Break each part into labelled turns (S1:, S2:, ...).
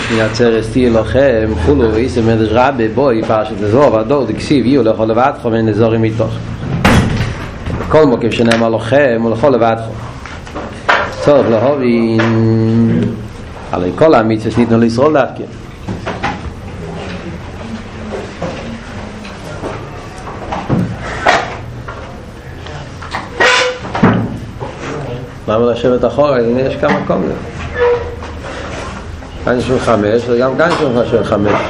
S1: השמינה צרס תהיה לכם כולו ואיסם מדרש רבי בואי פרשת לזור והדור דקסיב יהיו לכל לבדכם ואין לזורים מתוך בכל מוקף שנאמר לכם ולכל לבדכם צורך להובין עלי כל המצווה שניתנו לישראל דווקא למה לשבת אחורה? יש כמה מקום כאן יש חמש וגם כאן יש של חמש.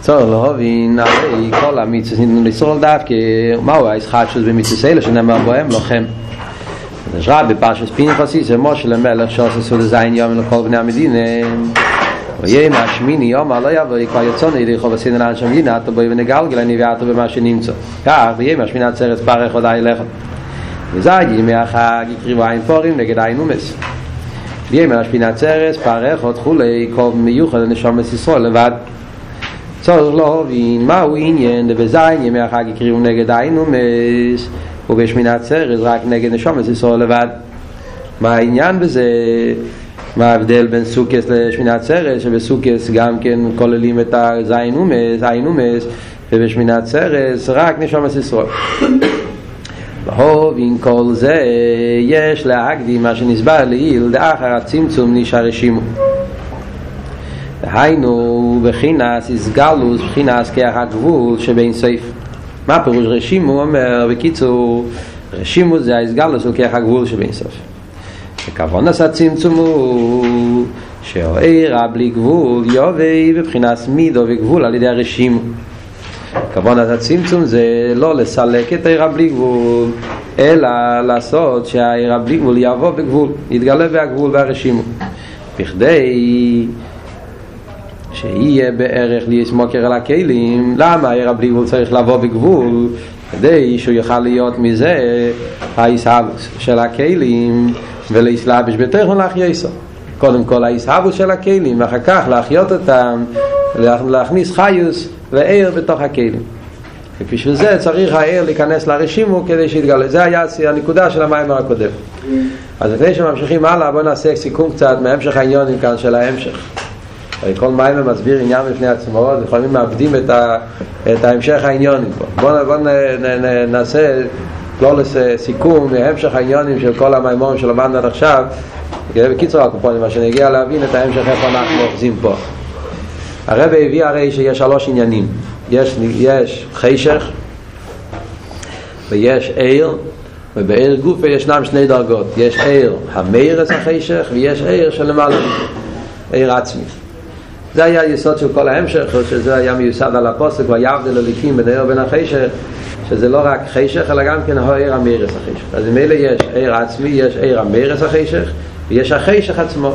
S1: צור להבין הרי כל המצווה ניתנו לישראל דווקא מהו הישחטשוס במצווה אלה שנאמר בהם לוחם. יש רב בפרשת פינחסי זה משה למלך שעושה סוד זין יום לכל בני המדינה ויהיה מהשמיני יום לא יבוא כבר יצאנו ידי חוב הסינן לאנשי המדינה אתה בואי ונגלגל אני ואתה במה שנמצא כך ויהיה מהשמיני עצרת פרח ודאי לך וזי ימי החג יקריבו עין פורים נגד עין אומס ויהיה מהשמיני עצרת פרח עוד חולי קוב מיוחד לנשום ישראל לבד צורך לא הבין מהו עניין ובזין ימי החג יקריבו נגד עין אומס ובשמיני עצרת רק נגד נשום ישראל לבד מה העניין בזה מה ההבדל בין סוכס לשמיני עצרת שבסוכס גם כן כוללים את הזין אומס, זין אומס ובשמיני עצרת רק נשום ישראל והובין כל זה יש להקדים מה שנסבר לעיל לאחר הצמצום נשאר רשימו. היינו בחינס הסגלוס בחינס כאח הגבול שבין סעיף. מה פירוש רשימו? אומר בקיצור רשימו זה ההסגלוס הוא כאח הגבול שבין סעיף וכוון עשה צמצום הוא שהעירה בלי גבול יובי בבחינת מידו וגבול על ידי הרשימו כוון עשה צמצום זה לא לסלק את העירה בלי גבול אלא לעשות שהעירה בלי גבול יבוא בגבול יתגלה בהגבול והרשימו. בכדי שיהיה בערך ליסמוקר על הכלים למה העירה בלי גבול צריך לבוא בגבול? כדי שהוא יוכל להיות מזה ההישאבוס של הכלים ולהסלבש בתכן להחייסו קודם כל ההסהבוס של הכלים ואחר כך להחיות אותם להכניס חיוס ועיר בתוך הכלים. ובשביל זה צריך העיר להיכנס לרשימו כדי שיתגלה. זה היה הנקודה של המים הקודם. אז לפני שממשיכים הלאה בואו נעשה סיכום קצת מהמשך העניונים כאן של ההמשך. כל מים מסביר עניין בפני עצמו לפעמים מאבדים את, ה, את ההמשך העניונים פה בואו בוא נעשה לא לסיכום מהמשך העניונים של כל המימורים שלמדנו עד עכשיו. בקיצור הקופונים מה שנגיע להבין את ההמשך איפה אנחנו אוחזים פה. הרב הביא הרי שיש שלוש עניינים. יש, יש חשך ויש עיר ובעיר גופה ישנם שני דרגות. יש עיר המארס החשך ויש עיר של למעלה. עיר עצמי. זה היה היסוד של כל ההמשך שזה היה מיוסד על הפוסק ויעבדל הליקים בין העיר ובין החשך שזה לא רק חשך אלא גם כן העיר המרס החשך. אז ממילא יש עיר עצמי, יש עיר המרס החשך ויש החשך עצמו.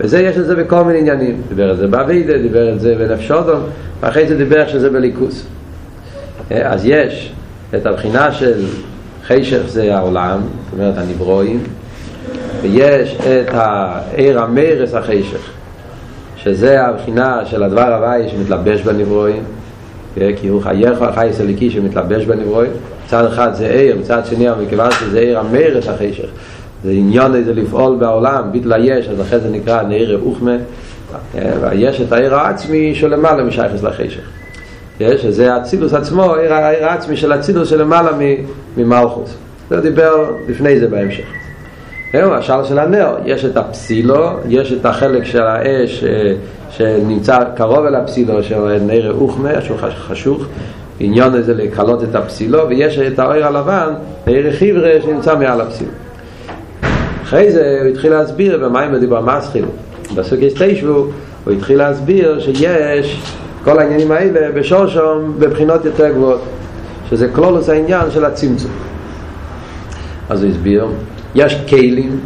S1: וזה יש את זה בכל מיני עניינים. דיבר על זה באבידה, דיבר על זה בנפשודום ואחרי זה דיבר שזה בליכוס. אז יש את הבחינה של חשך זה העולם זאת אומרת הנברואים ויש את העיר המרס החשך שזה הבחינה של הדבר הוואי שמתלבש בנברואים כי הוא חייך החי סליקי שמתלבש בנברואים מצד אחד זה עיר, מצד שני מכיוון שזה עיר המרס החשך. זה עניון איזה לפעול בעולם ביטל היש, אז אחרי זה נקרא נעיר אוכמה ויש את העיר העצמי שלמעלה משייכס לחשך. יש, שזה הצילוס עצמו, העיר, העיר העצמי של הצילוס שלמעלה ממלכוס. זה דיבר לפני זה בהמשך. זהו, השאלה של הנר, יש את הפסילו, יש את החלק של האש שנמצא קרוב אל הפסילו של נר אוכמה, שהוא חשוך עניון הזה לקלות את הפסילו ויש את האור הלבן, נר חיברה שנמצא מעל הפסילו אחרי זה הוא התחיל להסביר במים בדיבר מסחיל בסוגי סטיישבו הוא התחיל להסביר שיש כל העניינים האלה בשורשום בבחינות יותר גבוהות שזה כלולוס העניין של הצמצום. אז הוא הסביר יש כלים.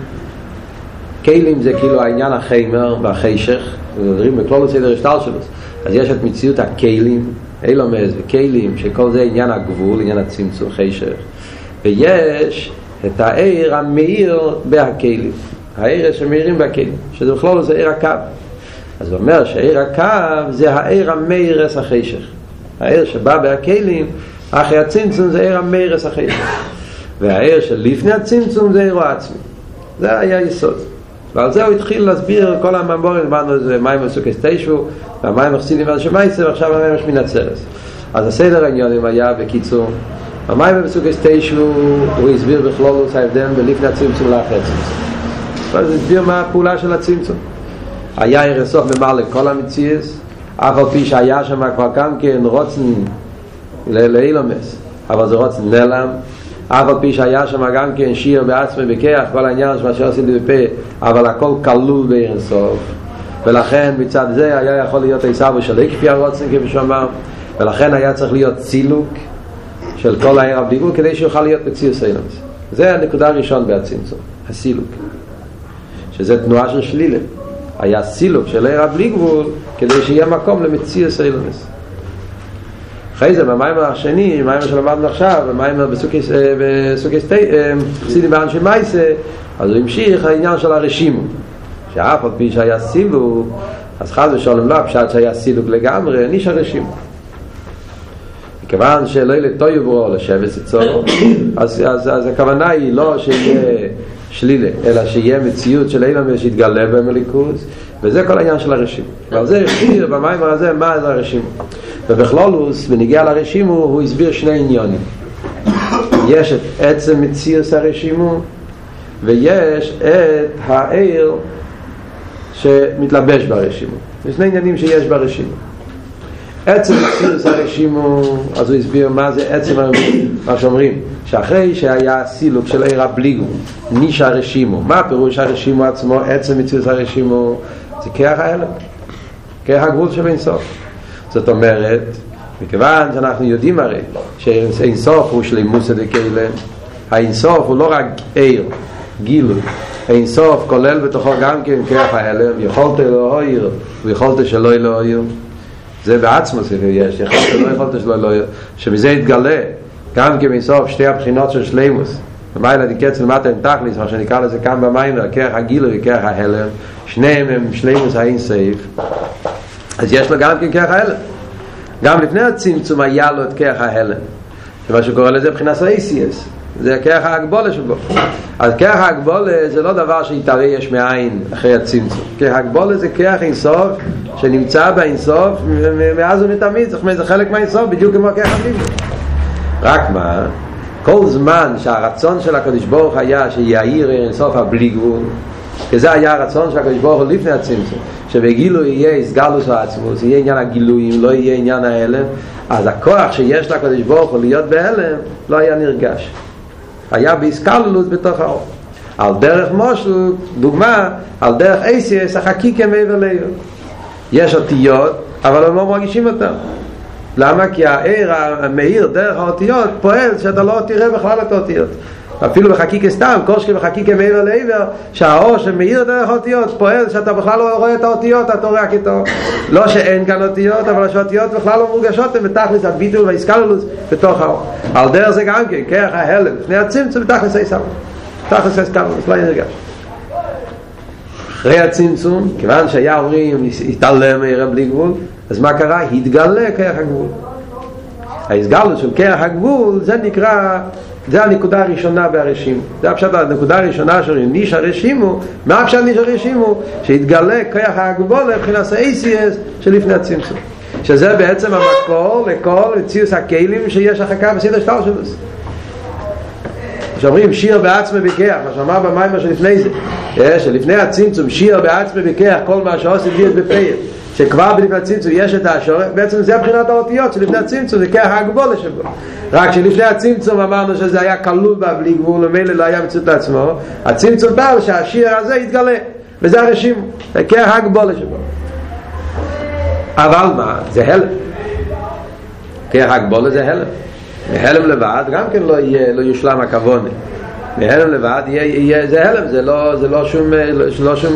S1: כלים זה כאילו העניין החיימר והחשך מדברים בכלול סדר השטל שלו. אז יש את מציאות הכלים אילומז וכלים שכל זה עניין הגבול עניין הצמצום חשך. ויש את העיר המאיר בהכלים. העיר שמאירים בכלים שזה בכלול זה עיר הקו. אז הוא אומר שעיר הקו זה העיר המאירס החשך. העיר שבא בהכלים אחרי הצמצום זה עיר המאירס החשך. והעיר של לפני הצמצום זה עירו עצמי זה היה יסוד ועל זה הוא התחיל להסביר כל הממבורים, אמרנו איזה מים מסוכס תשו והמים מחסידים על שמייסר ועכשיו המים יש מן הצרס אז הסדר העניונים היה בקיצור המים מסוכס תשו הוא הסביר בכלולוס ההבדל בלפני הצמצום לאחרי הצמצום אז הסביר מה הפעולה של הצמצום. היה עיר הסוף ממלא כל המציאס אף על פי שהיה שם כבר גם כן רוצן לאילומס אבל זה רוצן נלם אף על פי שהיה שם גם כן שיר בעצמי בכיח כל העניין של מה שעשיתי בפה אבל הכל כלול בעיר סוף. ולכן מצד זה היה יכול להיות עיסאו ושל כפי הרוצן כפי שאמר ולכן היה צריך להיות צילוק של כל העיר הבליגול כדי שיוכל להיות בציר סיילנס זה הנקודה הראשון בהצמצום הסילוק. שזה תנועה של שלילה. היה סילוק של עיר הבליגול כדי שיהיה מקום למציר סיילנס אחרי זה במיימר השני, במיימר שלמדנו עכשיו, במיימר בסוכס חסידי באנשי מייסה, אז הוא המשיך העניין של הרשימו. שאף על פי שהיה סילוק אז חד ושלום לא פשט שהיה סילוק לגמרי, נשאר רשימו מכיוון שלא יהיה לטוי בו לשבס אצלו אז, אז, אז הכוונה היא לא שיהיה שלילה אלא שיהיה מציאות של אילם שיתגלה במליקוס וזה כל העניין של הרשימו ועל זה הסביר במיימר הזה מה זה הרשימו ובכלולוס, בניגיע לרשימו, הוא הסביר שני עניונים. יש את עצם מציאוס הרשימו, ויש את העיר שמתלבש ברשימו. יש שני עניינים שיש ברשימו. עצם מציאוס הרשימו, אז הוא הסביר מה זה עצם מה שאומרים, שאחרי שהיה סילוק של עיר הבליגו, ניש הרשימו, מה פירוש הרשימו עצמו, עצם מציאוס הרשימו, זה כרך האלם, כרך הגבול שבין סוף. זאת אומרת, מכיוון שאנחנו יודעים הרי שאין סוף הוא שלימוס דקיילה האין סוף הוא לא רק עיר, גילוי אין סוף כולל בתוכו גם כן כרך ההלם יכולת להויר ויכולת שלא להויר זה בעצמו זה יש יכולת לא יכולת שלא להויר שמזה יתגלה גם כן אין סוף שתי הבחינות של שלימוס במיילה דיקץ למטה עם תכליס מה שנקרא לזה כאן במים כרך הגילוי וכרך ההלם שניהם הם שלימוס האין סייף. אז יש לו גם כן כרך ההלם. גם לפני הצמצום היה לו את כרך ההלם. מה שקורא לזה מבחינת ה-ACS זה כרך ההגבולה שבו. אז כרך ההגבולה זה לא דבר שיתראה יש מאין אחרי הצמצום. כרך ההגבולה זה כרך אינסוף שנמצא באינסוף מאז ומתמיד זה חלק מהאינסוף בדיוק כמו כרך הביבי רק מה כל זמן שהרצון של הקדוש ברוך היה שיעיר אינסוף הבלי גבול כי זה היה הרצון של הקדוש ברוך לפני הצמצום שבגילו יהיה הסגלוס העצמוס יהיה עניין הגילויים, לא יהיה עניין ההלם אז הכוח שיש לקדוש ברוך הוא להיות בהלם לא היה נרגש היה בהסקללות בתוך האור. על דרך מושל, דוגמה על דרך אייסיאס החקיקה מעבר לעיר. יש אותיות אבל הם לא מרגישים אותם. למה? כי העיר המאיר דרך האותיות פועל שאתה לא תראה בכלל את האותיות אפילו בחקיקה סתם, קושקי בחקיקה מעבר לעבר שהאור שמאיר דרך אותיות פועל שאתה בכלל לא רואה את האותיות אתה רואה איתו. לא שאין כאן אותיות אבל שהאותיות בכלל לא מורגשות הן בתכלס הביטול והאיסקללוס בתוך האור על דרך זה גם כן, כרך ההלם לפני הצמצום בתכלס האיסקללוס תכלס האיסקללוס, לא נרגש אחרי הצמצום, כיוון שהיה אומרים התעלם מהירה בלי גבול אז מה קרה? התגלה כרך הגבול ההסגלות של כרך הגבול זה נקרא זה הנקודה הראשונה בהרשימו זה הפשט הנקודה הראשונה של ניש הרשימו. מה הפשט ניש הרשימו? שהתגלה כוח ההגבול מבחינת ה-ACS שלפני הצמצום. שזה בעצם המקור לכל ציוס הכלים שיש אחר כך בסדר שטר שלו שאומרים שיר בעצמי בכיח מה שאמר במיימר שלפני זה שלפני הצמצום שיר בעצמי בכיח כל מה שעושים לי את בפייל שכבר בלפני הצמצום יש את השורש, בעצם זה הבחינת האותיות שלפני הצמצום, זה כרך הגבולה שבו. רק שלפני הצמצום אמרנו שזה היה כלול בה בלי גבול, ומילא לא היה מציאות עצמו, הצמצום בא שהשיר הזה יתגלה, וזה הרשים, זה כרך הגבולה שבו. אבל מה? זה הלם. כרך הגבולה זה הלם. מהלם לבד גם כן לא, יהיה, לא יושלם הכוונה. מהלם לבד יהיה, יהיה, זה הלם, זה לא, זה לא שום, לא שום,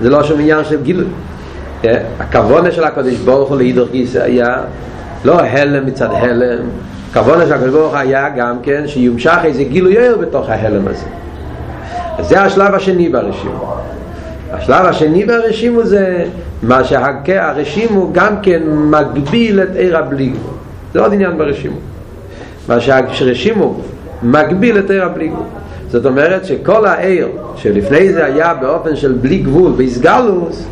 S1: זה לא שום עניין של גילוי. הכוונה של הקדוש ברוך הוא להידור גיסא היה לא הלם מצד הלם. הכוונה של הקדוש ברוך היה גם כן שיומשך איזה גילוי ער בתוך ההלם הזה. אז זה השלב השני ברשימו. השלב השני ברשימו זה מה שהרשימו גם כן מגביל את עיר הבלי זה עוד עניין ברשימו. מה שהרשימו מגביל את עיר הבלי גבול זאת אומרת שכל העיר שלפני זה היה באופן של בלי גבול באיסגלוס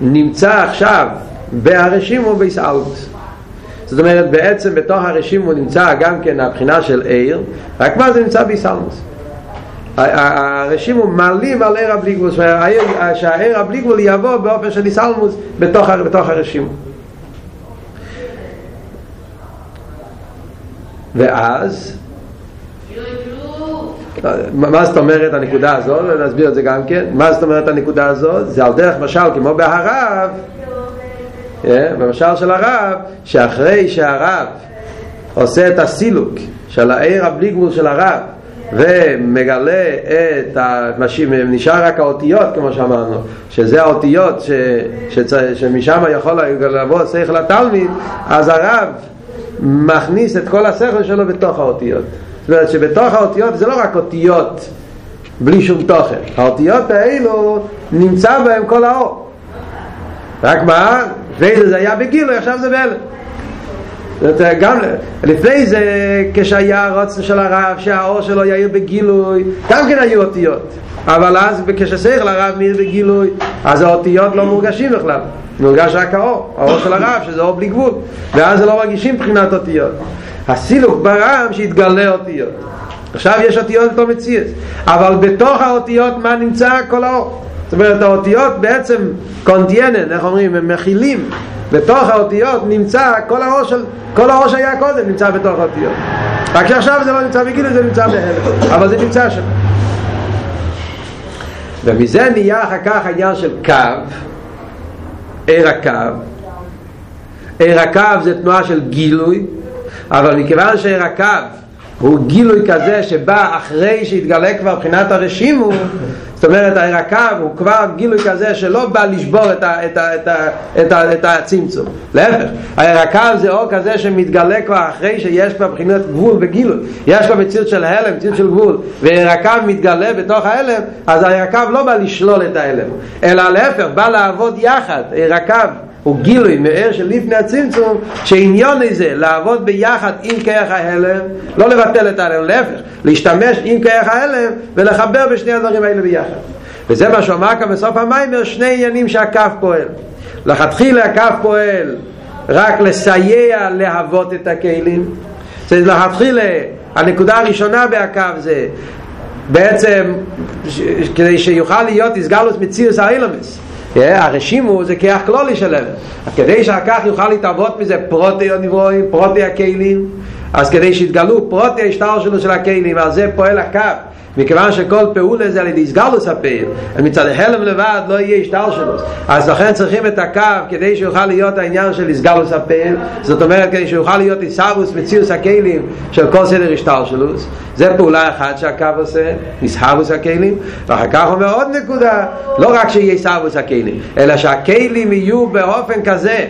S1: נמצא עכשיו בהרשימו באיסאלוס זאת אומרת בעצם בתוך הרשימו נמצא גם כן הבחינה של עיר רק מה זה נמצא באיסאלוס הרשימו מעלים על עיר הבלי גבול שהעיר הבלי גבול יבוא באופן של איסאלמוס בתוך, בתוך הרשימו. ואז מה זאת אומרת הנקודה הזאת? נסביר את זה גם כן. מה זאת אומרת הנקודה הזאת? זה על דרך משל כמו בהרב, במשל של הרב, שאחרי שהרב עושה את הסילוק של העיר הבלי גבול של הרב ומגלה את המשים, נשאר רק האותיות כמו שאמרנו שזה האותיות ש, שצ, שמשם יכול לבוא שכל התלמיד אז הרב מכניס את כל השכל שלו בתוך האותיות זאת אומרת שבתוך האותיות זה לא רק אותיות בלי שום תוכן האותיות האלו נמצא בהם כל האור. רק מה? לפני זה היה בגילוי, עכשיו זה בהלם גם לפני זה כשהיה הרוצן של הרב שהאור שלו יאיר בגילוי גם כן היו אותיות. אבל אז כששכל הרב מאיר בגילוי אז האותיות לא מורגשים בכלל. מורגש רק האור, האור של הרב שזה אור בלי גבול. ואז לא מרגישים מבחינת אותיות הסילוק ברם שהתגלה אותיות. עכשיו יש אותיות בתור מציאס. אבל בתוך האותיות מה נמצא? כל האור. זאת אומרת האותיות בעצם קונטיינן, איך אומרים, הם מכילים. בתוך האותיות נמצא כל האור של כל האור שהיה קודם נמצא בתוך האותיות. רק שעכשיו זה לא נמצא בגיל זה נמצא בהלם. אבל זה נמצא שם. ומזה נהיה אחר כך העניין של קו עיר הקו. עיר הקו זה תנועה של גילוי אבל מכיוון הקו הוא גילוי כזה שבא אחרי שהתגלה כבר מבחינת הרשימו זאת אומרת הירקב הוא כבר גילוי כזה שלא בא לשבור את, ה, את, ה, את, ה, את, ה, את הצמצום. להפך הירקב זה אור כזה שמתגלה כבר אחרי שיש כבר מבחינת גבול וגילוי. יש כבר מציאות של הלם, מציאות של גבול. והירקב מתגלה בתוך ההלם אז הירקב לא בא לשלול את ההלם אלא להפך בא לעבוד יחד. הירקב הוא גילוי מאיר של לפני הצמצום שעניון זה לעבוד ביחד עם כיח ההלם לא לבטל את ההלם, להפך להשתמש עם כיח ההלם ולחבר בשני הדברים האלה ביחד. וזה מה שהוא אמר כאן בסוף המיימר שני עניינים שהקו פועל. לכתחילה הקו פועל רק לסייע להוות את הכלים. זה לכתחילה הנקודה הראשונה בהקו זה בעצם כדי שיוכל להיות הסגלוס מציאוס האילומס הרשימו זה כיח כלולי שלהם. כדי שהכך יוכל להתעבוד מזה פרוטי הנברואים, פרוטי הכלים אז כדי שיתגלו פרוטי השטר שלו של הכלים על זה פועל הקו מכיוון שכל פעולה זה על ידי סגלוס הפעיל מצד ההלם לבד לא יהיה השטר שלו. אז לכן צריכים את הקו כדי שיוכל להיות העניין של סגלוס הפעיל. זאת אומרת כדי שיוכל להיות איסאבוס מציאוס הכלים של כל סדר השטר שלו. זה פעולה אחת שהקו עושה מסהבוס הכלים. ואחר כך אומר עוד נקודה לא רק שיהיה איסאבוס הכלים אלא שהכלים יהיו באופן כזה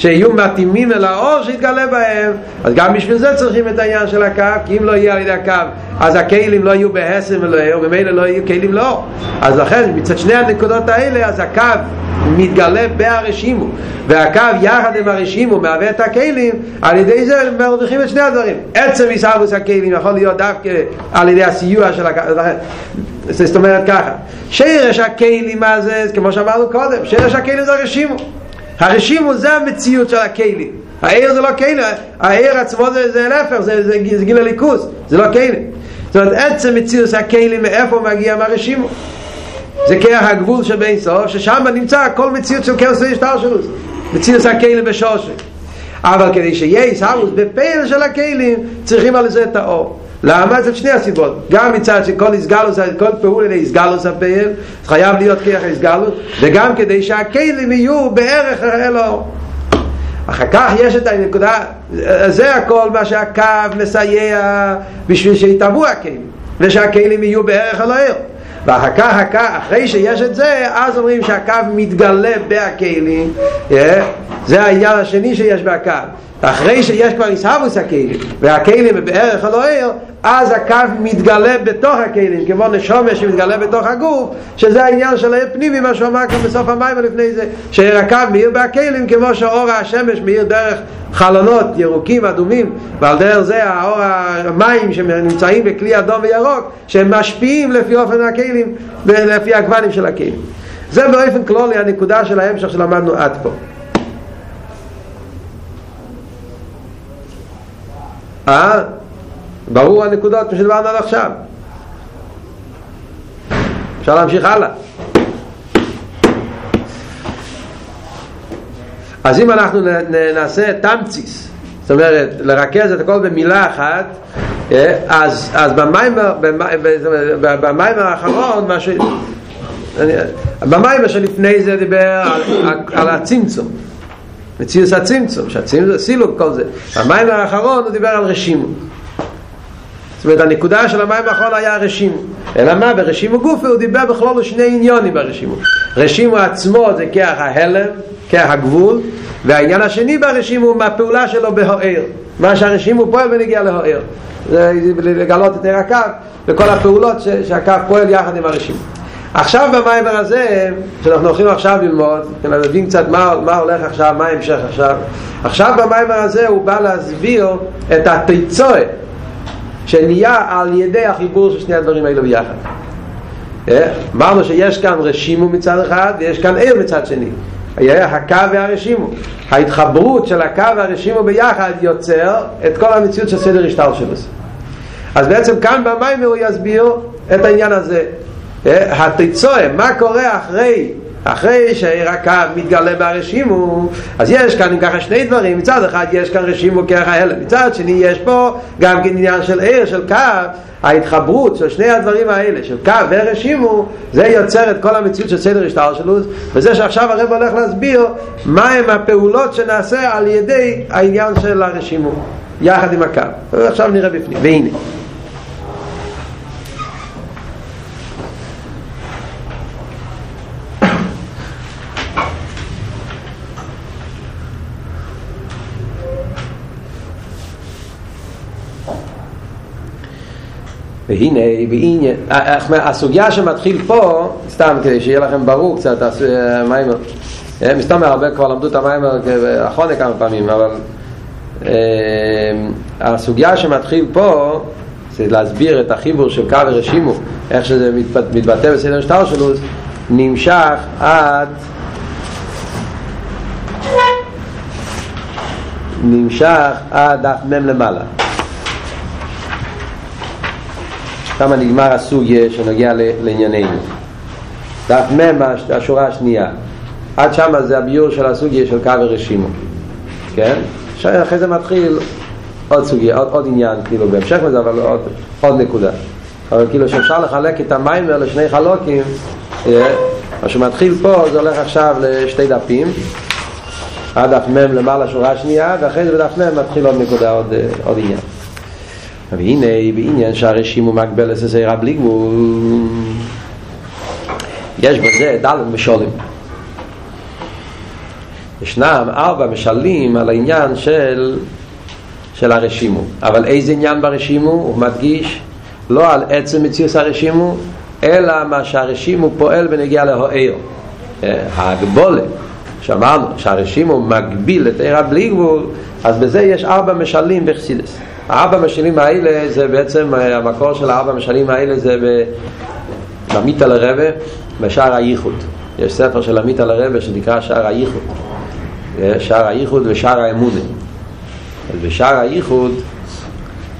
S1: שיהיו מתאימים אל האור שיתגלה בהם. אז גם בשביל זה צריכים את העניין של הקו כי אם לא יהיה על ידי הקו אז הכלים לא יהיו בהסם ולא ומילא לא יהיו כלים לא אז לכן מצד שני הנקודות האלה אז הקו מתגלה בהרשימו. והקו יחד עם הרשימו מהווה את הכלים על ידי זה מרוויחים את שני הדברים. עצם מסעבוס הכלים יכול להיות דווקא על ידי הסיוע של הקו זאת אומרת ככה שרש הכלים מה זה כמו שאמרנו קודם שרש הכלים זה הרשימו הרשימו זה המציאות של הכלים. העיר זה לא כלים העיר עצמו זה, זה להפך זה, זה, זה גיל הליכוס זה לא כלים. זאת אומרת עצם מציאות הכלים מאיפה מגיע? מהרשימו. זה כרך הגבול של בין סוף ששם נמצא כל מציאות של כרס וישתר שלו מציאות הכלים בשושק אבל כדי שיהיה ישרוס בפעיל של הכלים צריכים על זה את האור למה? זה שני הסיבות גם מצד שכל הסגלוס, כל פעול אלה הסגלוס הפעיל חייב להיות כרך הסגלוס וגם כדי שהכלים יהיו בערך אלו אחר כך יש את הנקודה זה הכל מה שהקו מסייע בשביל שיתאבו הכלים ושהכלים יהיו בערך אלוהר ואחר כך, אחרי שיש את זה, אז אומרים שהקו מתגלה בהכלים, זה העניין השני שיש בהקו. אחרי שיש כבר איסהבוס הכלים והכלים הם בערך הלא עיר אז הקו מתגלה בתוך הכלים כמו נשומש שמתגלה בתוך הגוף שזה העניין של העיר פנימי מה שהוא אמר כאן בסוף המים ולפני זה שעיר הקו מאיר בהכלים כמו שאור השמש מאיר דרך חלונות ירוקים אדומים ועל דרך זה האור המים שנמצאים בכלי אדום וירוק שהם משפיעים לפי אופן הכלים ולפי הגוונים של הכלים. זה באופן כלולי הנקודה של ההמשך שלמדנו עד פה אה? ברור הנקודות שדיברנו עד עכשיו. אפשר להמשיך הלאה. אז אם אנחנו נעשה תמציס זאת אומרת לרכז את הכל במילה אחת אז, אז במיימר, במיימר האחרון מה ש... במיימר שלפני זה דיבר על, על הצמצום מציאוס הצמצום, שהצמצום זה סילוק כל זה. במיימר האחרון הוא דיבר על רשימו. זאת אומרת הנקודה של המים האחרון היה רשימו אלא מה ברשימו גופה הוא דיבר בכלול שני עניונים ברשימו. רשימו עצמו זה כח ההלם, כח הגבול והעניין השני ברשימו הוא מהפעולה שלו בהוער. מה שהרשימו פועל ונגיע להוער. זה לגלות את הקו וכל הפעולות שהקו פועל יחד עם הרשימו עכשיו במיימר הזה, שאנחנו הולכים עכשיו ללמוד, כן, נבין קצת מה, מה הולך עכשיו, מה ההמשך עכשיו. עכשיו במיימר הזה הוא בא להסביר את התיצורת שנהיה על ידי החיבור של שני הדברים האלו ביחד. אמרנו שיש כאן רשימו מצד אחד ויש כאן עיר מצד שני. היה הקו והרשימו. ההתחברות של הקו והרשימו ביחד יוצר את כל המציאות של סדר השטר שלו. אז בעצם כאן במיימר הוא יסביר את העניין הזה. התיצואה, מה קורה אחרי אחרי שהקו מתגלה ברשימו אז יש כאן אם ככה שני דברים. מצד אחד יש כאן רשימו ככה הלם מצד שני יש פה גם כן עניין של עיר של קו. ההתחברות של שני הדברים האלה של קו ורשימו זה יוצר את כל המציאות של סדר השטר שלו וזה שעכשיו הרב הולך להסביר מהם הפעולות שנעשה על ידי העניין של הרשימו יחד עם הקו. עכשיו נראה בפנים. והנה והנה, בעניין, הסוגיה שמתחיל פה, סתם כדי שיהיה לכם ברור קצת, המיימר, מסתום הרבה כבר למדו את המיימר אחרונה כמה פעמים, אבל הסוגיה שמתחיל פה זה להסביר את החיבור של קו ורשימו, איך שזה מתבטא בסדר שטר שלו, נמשך עד נמשך עד דף מם למעלה שם נגמר הסוגיה שנוגע לענייננו. דף מם השורה השנייה. עד שם זה הביור של הסוגיה של קו ורשימו כן? אחרי זה מתחיל עוד סוגיה, עוד, עוד עניין כאילו בהמשך לזה אבל עוד, עוד נקודה. אבל כאילו שאפשר לחלק את המיימר לשני חלוקים מה שמתחיל פה זה הולך עכשיו לשתי דפים. עד דף מם למעלה שורה שנייה ואחרי זה בדף מם מתחיל עוד נקודה, עוד, עוד עניין והנה בעניין שהרשימו מגבל לססרה בלי גבול. יש בזה דלת משולים. ישנם ארבע משלים על העניין של של הרשימו. אבל איזה עניין ברשימו? הוא מדגיש לא על עצם מציוס הרשימו אלא מה שהרשימו פועל בנגיע להוער ההגבולת שאמרנו שהרשימו מגביל את עיר הבלי גבול אז בזה יש ארבע משלים בחסידס הארבע משלים האלה זה בעצם המקור של הארבע משלים האלה זה במיתה לרבה בשער הייחוד. יש ספר של המיתה לרבה שנקרא שער הייחוד. שער הייחוד ושער האמונה. אז בשער הייחוד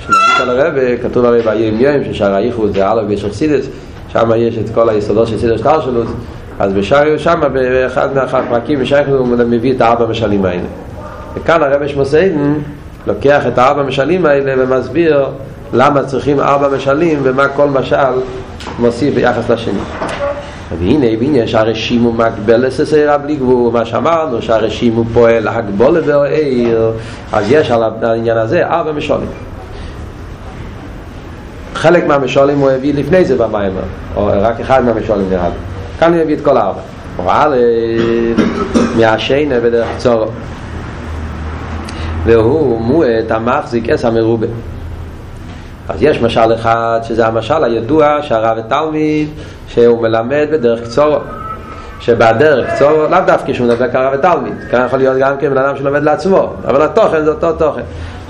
S1: של המיתה לרבה כתוב הרי ביום יום ששער הייחוד זה אלו ויש חסידס שם יש את כל היסודות של סידר שקר שלו. אז בשער שם באחד מהפרקים בשער הוא מביא את הארבע משלים האלה וכאן הרבי שמוסיידן לוקח את הארבע משלים האלה ומסביר למה צריכים ארבע משלים ומה כל משל מוסיף ביחס לשני. והנה בעניין שהרשימו מקבל לססר בלי גבול, מה שאמרנו שהרשימו פועל להגבול לבעיר, אז יש על העניין הזה ארבע משלים. חלק מהמשולים הוא הביא לפני זה במיימר, או רק אחד מהמשולים נראה לי. כאן הוא הביא את כל הארבע. הוא ראה מהשיינה בדרך צורו. והוא מועט המחזיק עש המרובה. אז יש משל אחד שזה המשל הידוע שהרב ותלמיד שהוא מלמד בדרך קצורו. שבדרך קצורו לאו דווקא שהוא מדבר כרב ותלמיד כאן יכול להיות גם כן בן אדם שלומד לעצמו אבל התוכן זה אותו תוכן.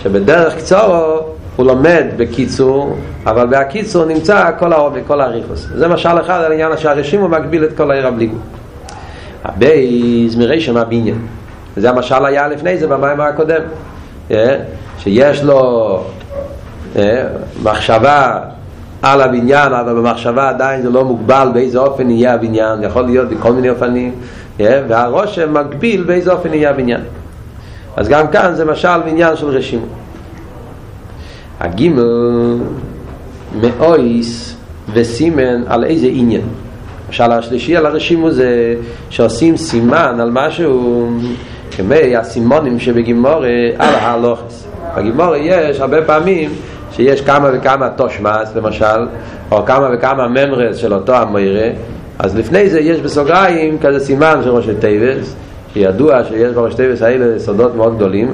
S1: שבדרך קצורו הוא לומד בקיצור אבל בהקיצור נמצא כל העומק, כל האריכוס זה משל אחד על עניין שהרשימו מגביל את כל העיר הבליגו הבייז מרישם הבניין זה המשל היה לפני זה במים הקודם שיש לו מחשבה על הבניין, אבל במחשבה עדיין זה לא מוגבל באיזה אופן יהיה הבניין, יכול להיות בכל מיני אופנים, והרושם מגביל באיזה אופן יהיה הבניין. אז גם כאן זה משל בעניין של רשימו. הגימל מאויס וסימן על איזה עניין. המשל השלישי על הרשימו זה שעושים סימן על משהו כמי הסימונים שבגימור על ההלוכס. בגימור יש הרבה פעמים שיש כמה וכמה תושמאס למשל, או כמה וכמה ממרס של אותו המוירה, אז לפני זה יש בסוגריים כזה סימן של ראשי טייבס, שידוע שיש בראשי טייבס האלה סודות מאוד גדולים,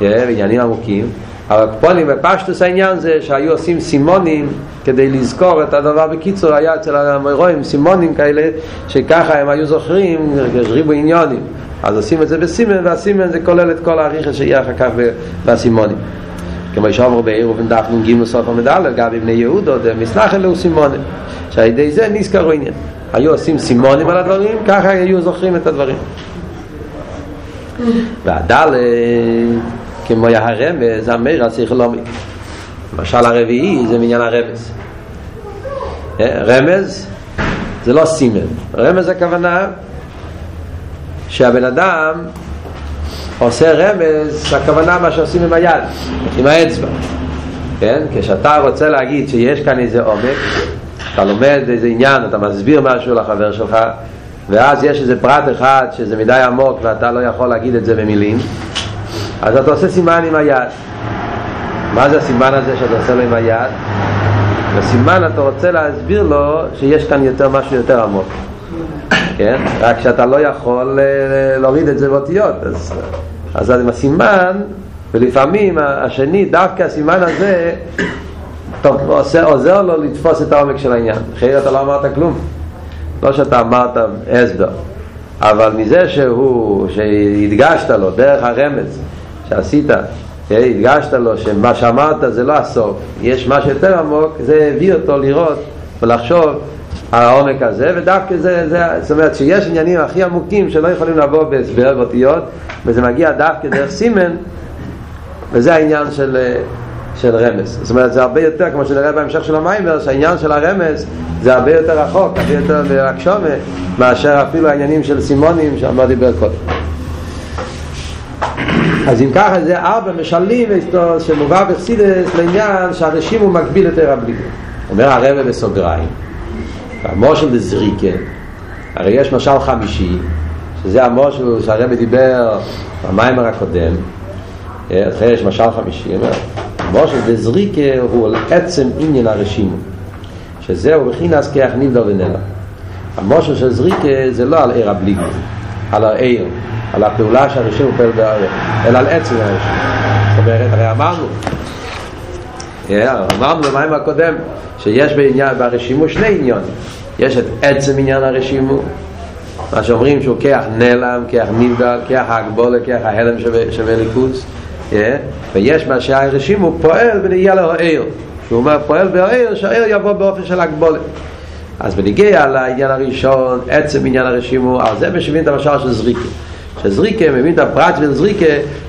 S1: ועניינים עמוקים, אבל פונים בפשטוס העניין זה שהיו עושים סימונים כדי לזכור את הדבר. בקיצור היה אצל המוירואים סימונים כאלה שככה הם היו זוכרים ריבו עניונים אז עושים את זה בסימן והסימן זה כולל את כל העריכה שיהיה אחר כך בסימונים. כמו שאומרו בעיר ובן דף נ"ג סוף המדל גבי בני יהודו מסנח אלו סימונים. שעל ידי זה נזכרו עניין היו עושים סימונים על הדברים ככה היו זוכרים את הדברים. והדל כמו הרמז המיר הסיכלומי למשל הרביעי זה מעניין הרמז. רמז זה לא סימן. רמז הכוונה שהבן אדם עושה רמז, הכוונה מה שעושים עם היד, עם האצבע. כן? כשאתה רוצה להגיד שיש כאן איזה עומק, אתה לומד איזה עניין, אתה מסביר משהו לחבר שלך, ואז יש איזה פרט אחד שזה מדי עמוק ואתה לא יכול להגיד את זה במילים, אז אתה עושה סימן עם היד. מה זה הסימן הזה שאתה עושה לו עם היד? בסימן אתה רוצה להסביר לו שיש כאן יותר משהו יותר עמוק. כן? רק שאתה לא יכול להוריד את זה באותיות אז, אז עם הסימן ולפעמים השני דווקא הסימן הזה טוב, עושה, עוזר לו לתפוס את העומק של העניין אחרת אתה לא אמרת כלום לא שאתה אמרת הסבר אבל מזה שהוא, שהדגשת לו דרך הרמז שעשית הדגשת לו שמה שאמרת זה לא הסוף יש משהו יותר עמוק זה הביא אותו לראות ולחשוב העומק הזה, ודווקא זה, זה, זאת אומרת שיש עניינים הכי עמוקים שלא יכולים לבוא בהסבר באותיות, וזה מגיע דווקא דרך סימן, וזה העניין של, של רמז. זאת אומרת, זה הרבה יותר, כמו שנראה בהמשך של המיימר, שהעניין של הרמז זה הרבה יותר רחוק, הרבה יותר מרקשומה, מאשר אפילו העניינים של סימונים שאמר דיבר קודם. אז אם ככה זה ארבע משלים שמובא בחסידס לעניין שהרשים הוא מקביל יותר הבלי. אומר הרבה בסוגריים המושל דזריקה הרי יש משל חמישי שזה המושל שהרבא דיבר במיימר הקודם. אחרי יש משל חמישי המושל דזריקה הוא על עצם עניין הרשימו. שזהו בכינס כיח נבדל ונלה המושל של זריקה זה לא על עיר הבליגו על העיר על הפעולה שהרשימו פועל בעיר אלא על עצם הרשימו. זאת אומרת הרי אמרנו אמרנו במים הקודם שיש בעניין, ברשימו שני עניונים יש את עצם עניין הרשימו מה שאומרים שהוא כיח נעלם, כיח נבדל, כיח הגבולה, כיח ההלם שווה, ליכוץ. ויש מה שהרשימו פועל בנגיע להוער שהוא אומר פועל בהוער שהער יבוא באופן של הגבולה אז בנגיע לעניין הראשון עצם עניין הרשימו על זה משווים את המשל של זריקה שזריקה מבין את הפרט של זריקה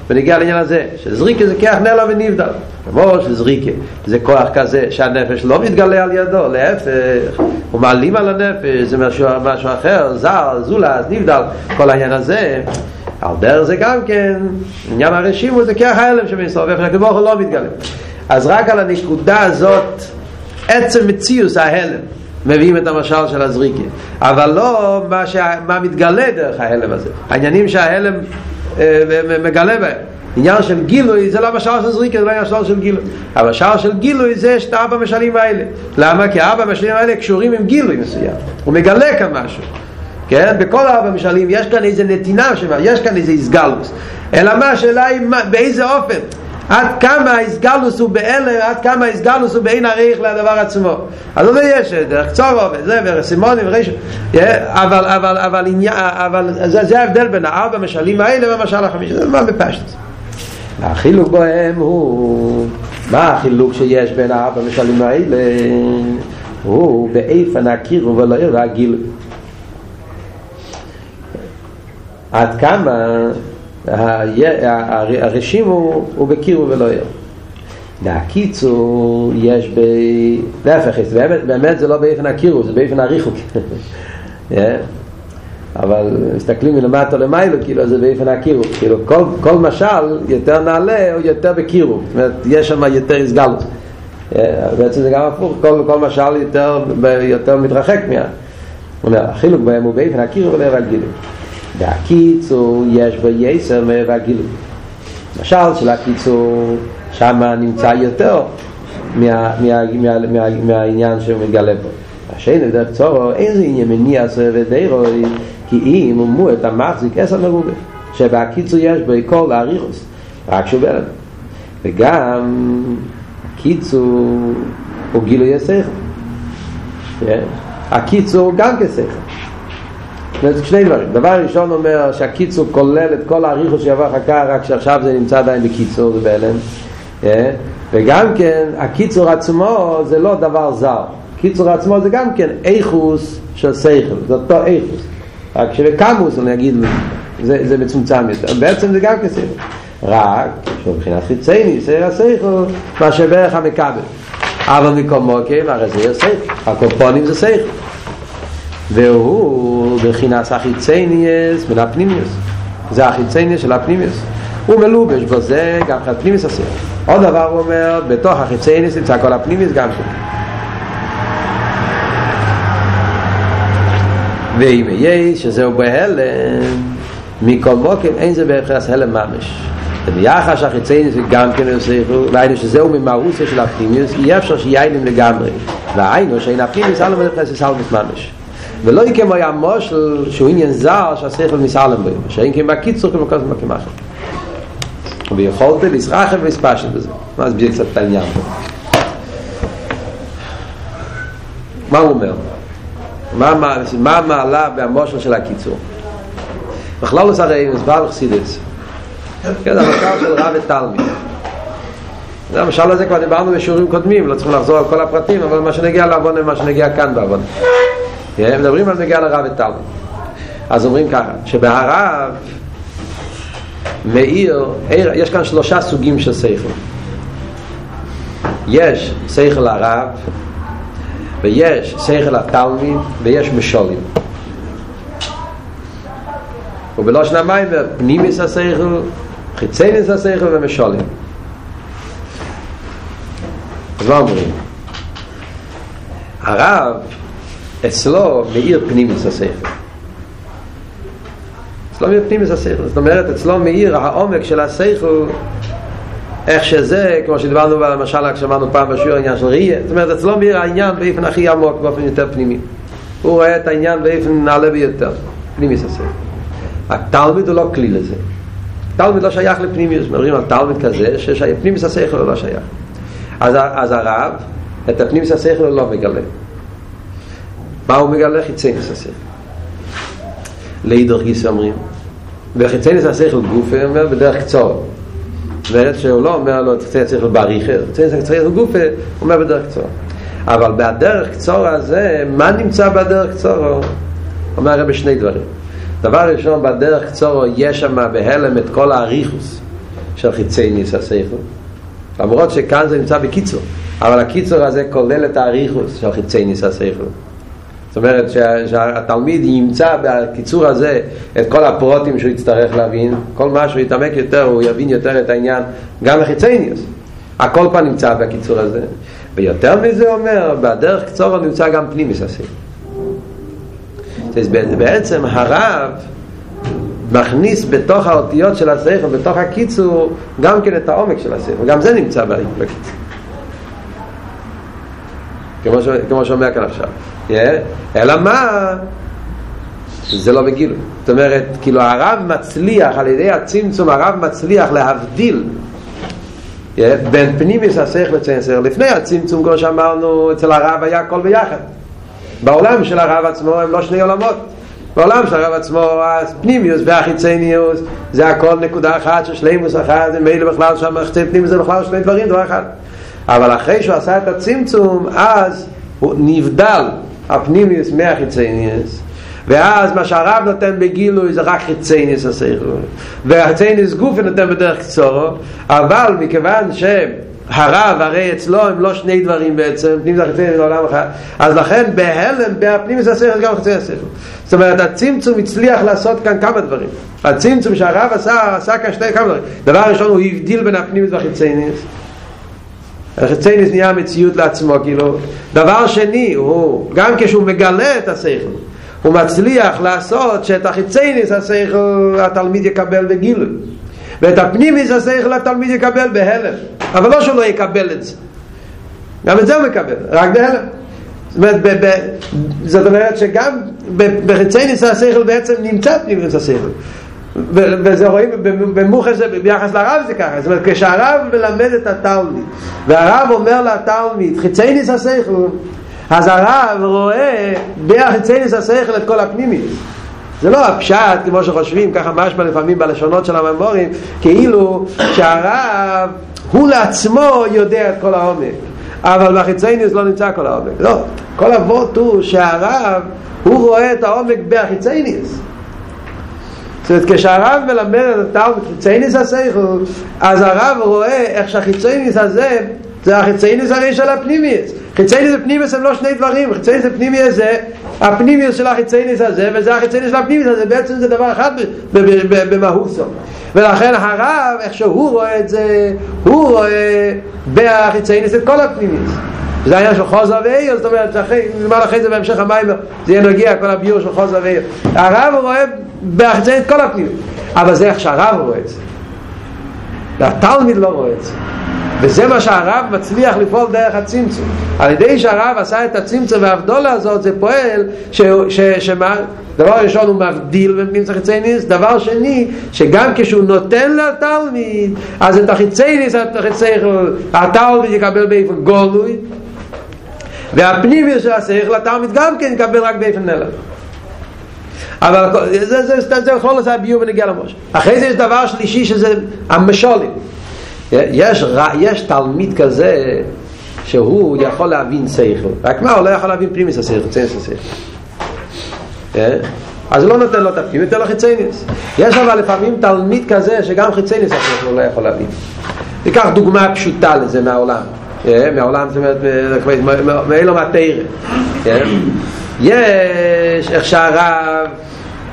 S1: ונגיע לעניין הזה. שזריקה זה כיח נעלם ונבדל. כמו שזריקה זה כוח כזה שהנפש לא מתגלה על ידו להפך. הוא מעלים על הנפש זה משהו, משהו אחר זר, זולה, נבדל כל העניין הזה. על דרך זה גם כן עניין הרשימו זה כיח ההלם שמסתובב שהקדוש לא מתגלה. אז רק על הנקודה הזאת עצם מציאוס ההלם מביאים את המשל של הזריקה. אבל לא מה, שה, מה מתגלה דרך ההלם הזה. העניינים שההלם אה, מגלה בהם. עניין של גילוי זה לא משל של זריקה, זה לא משל של גילוי. המשל של גילוי זה שתי ארבע משלים האלה. למה? כי ארבע משלים האלה קשורים עם גילוי מסוים. הוא מגלה כאן משהו. כן? בכל ארבע משלים יש כאן איזה נתינה יש כאן איזה הסגלוס אלא מה השאלה היא באיזה אופן עד כמה הסגלוס הוא באלה, עד כמה הסגלוס הוא בעין הריח לדבר עצמו. אז זה יש דרך קצורו וזה ורסימונים ורישו, אבל, אבל, אבל, אבל זה, זה ההבדל בין הארבע משלים האלה והמשל החמישי, זה מה בפשט. החילוק בהם הוא, מה החילוק שיש בין הארבע משלים האלה? הוא באיפן הקירו ולא והגיל. עד כמה הרשים הוא, בקירו ולא ער. והקיצור יש ב... להפך, באמת, זה לא באופן הקירו, זה באופן הריחוק. אבל מסתכלים מלמטה למיילו, כאילו זה באופן הקירו. כאילו כל, כל משל יותר נעלה או יותר בקירו. זאת אומרת, יש שם יותר הסגלות. בעצם זה גם הפוך, כל, כל משל יותר, יותר מתרחק מה... הוא אומר, החילוק בהם הוא באופן הקירו ולא הגילוי. והקיצור יש בו יסר והגילוי. למשל של הקיצור שם נמצא יותר מה, מה, מה, מה, מהעניין שהוא מגלה פה. השני דרך צורו איזה עניין מניע עשרה ודאירו כי אם הוא מו את המחזיק עשר מרובה שבהקיצור יש בו כל האריכוס רק שהוא בלד וגם הקיצור הוא גילוי השכל הקיצור גם כשכל זאת שני דברים. דבר ראשון אומר שהקיצור כולל את כל האריכות שיבוא אחר כך, רק שעכשיו זה נמצא עדיין בקיצור, זה בהלם. וגם כן, הקיצור עצמו זה לא דבר זר. קיצור עצמו זה גם כן איכוס של שכל, זה אותו איכוס. רק שבקמוס, אני אגיד, זה, זה מצומצם יותר. בעצם זה גם כסכל. רק שמבחינת חיצייני, סער השכל, מה שבערך המקבל. אבל מקומו כן, הרי זה יהיה שכל. הקופונים זה שכל. והוא בחינס החיצניאס מן הפנימיוס. זה החיצניאס של הפנימיוס. הוא מלובש בזה גם הפנימיוס עשה עוד דבר הוא אומר בתוך החיצניאס נמצא כל הפנימיוס גם כן ואם יש שזהו בהלם מכל מוקם אין זה בהכרס הלם ממש. וביחס החיצניאס גם כן יוספו והיינו שזהו ממהוסה של הפנימיוס אי אפשר שיהיינים לגמרי. והיינו שאין הפנימיוס הלם בהכרס הלם ממש ולא יקם היה מושל שהוא עניין זר שהשכל מסעלם בו שאין כמו בקיצור כמו כזה מקים אחר ויכולת לסרחב ולספשת בזה מה זה קצת את העניין פה. מה הוא אומר? מה המעלה במושל של הקיצור? בכלל לא הרי מסבר בחסידס. כן, המחקר של רב ותלמיד. זה המשל הזה כבר דיברנו בשיעורים קודמים לא צריכים לחזור על כל הפרטים אבל מה שנגיע לעבוד מה שנגיע כאן בעבוד מדברים על נגיע לרב ותלמיד אז אומרים ככה שבהרב מאיר יש כאן שלושה סוגים של שכל יש שכל הרב ויש שכל התלמיד ויש משולים ובלושן המים פנימיס השכל חיצייניס השכל ומשולים אז מה אומרים? הרב אצלו מאיר פנימיס השכל אצלו מאיר פנימיס השכל זאת אומרת אצלו מאיר העומק של השכל איך שזה, כמו שדיברנו במשל כשאמרנו פעם בשיעור העניין של ראייה. זאת אומרת אצלו מאיר העניין באופן הכי עמוק באופן יותר פנימי. הוא רואה את העניין באופן נעלה ביותר. פנימיס השכל התלמיד הוא לא כלי לזה. תלמיד לא שייך לפנימיוס. מדברים על תלמיד כזה שפנימיס השכל הוא לא שייך. אז, אז הרב את הפנימיס השכל הוא לא מגלה מה הוא מגלה? חיצייניס השכל לידור גיס אומרים וחיצייניס השכל גופה אומר בדרך קצור. ואת שהוא לא אומר לו חיצייניס השכל בעריכה חיצייניס השכל גופה אומר בדרך קצור. אבל בדרך קצור הזה מה נמצא בדרך קצור? אומר הרי בשני דברים. דבר ראשון בדרך קצור יש שם בהלם את כל האריכוס של חיצייניס השכל למרות שכאן זה נמצא בקיצור אבל הקיצור הזה כולל את האריכוס של חיצייניס השכל זאת אומרת שהתלמיד ימצא בקיצור הזה את כל הפרוטים שהוא יצטרך להבין כל מה שהוא יתעמק יותר הוא יבין יותר את העניין גם החיצניוס הכל פעם נמצא בקיצור הזה. ויותר מזה אומר בדרך קצור נמצא גם פנימיס השכל בעצם הרב מכניס בתוך האותיות של השכל בתוך הקיצור גם כן את העומק של השכל גם זה נמצא בקיצור. כמו שאומר כאן עכשיו אלא מה זה לא בגילוי. זאת אומרת, כאילו הרב מצליח, על ידי הצמצום הרב מצליח להבדיל בין פנימיס השכל השכל. לפני הצמצום, כמו שאמרנו, אצל הרב היה הכל ביחד. בעולם של הרב עצמו הם לא שני עולמות. בעולם של הרב עצמו, הפנימיוס והחיצניוס זה הכל נקודה אחת של שלימוס אחת, זה מילא בכלל שם חצי פנימיוס זה בכלל שני דברים, דבר אחד. אבל אחרי שהוא עשה את הצמצום, אז הוא נבדל הפנימיוס מהחיצניוס ואז מה שהרב נותן בגילוי זה רק חיצייניס השכל והחיצייניס גופי נותן בדרך קצורו אבל מכיוון שהרב הרי אצלו הם לא שני דברים בעצם פנים זה חיצייניס לעולם אחד אז לכן בהלם בהפנימיס השכל גם חיצייניס השכל זאת אומרת הצמצום הצליח לעשות כאן כמה דברים. הצמצום שהרב עשה עשה כאן שני כמה דברים. דבר ראשון הוא הבדיל בין הפנימיס והחיצייניס החיצייניס נהיה מציאות לעצמו כאילו דבר שני הוא גם כשהוא מגלה את השכל הוא מצליח לעשות שאת החיצייניס השכל התלמיד יקבל בגילוי. ואת הפנימיס השכל התלמיד יקבל בהלם. אבל לא שהוא לא יקבל את זה. גם את זה הוא מקבל, רק בהלם. זאת אומרת, ב- ב- זאת אומרת שגם בחיצייניס השכל בעצם נמצא פנימיס השכל וזה רואים במוחש זה ביחס לרב זה ככה. זאת אומרת כשהרב מלמד את התלמיד והרב אומר לתלמיד חיצייניס השכל אז הרב רואה בהחיצייניס השכל את כל הפנימית. זה לא הפשט כמו שחושבים ככה משמע לפעמים בלשונות של הממורים כאילו שהרב הוא לעצמו יודע את כל העומק. אבל בחיצייניס לא נמצא כל העומק. לא, כל אבות הוא שהרב הוא רואה את העומק בהחיצייניס זאת כשהרב מלמד את התלמוד חיצייניס השכל, אז הרב רואה איך שהחיצייניס הזה זה החיצייניס הרי של הפנימיס חיצייניס ופנימיס הם לא שני דברים. חיצייניס ופנימיס זה הפנימיס של החיצייניס הזה וזה החיצייניס של הפנימיס הזה בעצם זה דבר אחד במהוסו. ולכן הרב איך שהוא רואה את זה הוא רואה בהחיצייניס את כל הפנימיס זה העניין של חוזר ואיר, זאת אומרת, אחרי, נאמר אחרי זה בהמשך המים, זה יהיה נגיע, כל הביור של חוזר ואיר. הרב רואה בהחצי את כל הפנים, אבל זה איך שהרב רואה את זה. והתלמיד לא רואה את זה. וזה מה שהרב מצליח לפעול דרך הצמצום. על ידי שהרב עשה את הצמצום והבדולה הזאת, זה פועל, ש, ש, שמה, דבר ראשון הוא מבדיל בין פנים חיצייניס, דבר שני, שגם כשהוא נותן לתלמיד, אז את החיצייניס, את החיצייניס, התלמיד יקבל באיפן גולוי, והפנימי של השכל התלמיד גם כן יקבל רק באופן נלך אבל זה זה זה זה יכול לעשות ביור בנגיע למוש אחרי זה יש דבר שלישי שזה המשולים. יש, יש תלמיד כזה שהוא יכול להבין שכל. רק מה הוא לא יכול להבין פנימיס השכל צייניס השכל. אז לא נותן לו את הפנימי, נותן לו חיצייניס. יש אבל לפעמים תלמיד כזה שגם חיצייניס השכל הוא לא יכול להבין. ניקח דוגמה פשוטה לזה מהעולם מהעולם, זאת אומרת, מאלו מהתרא יש איך שהרב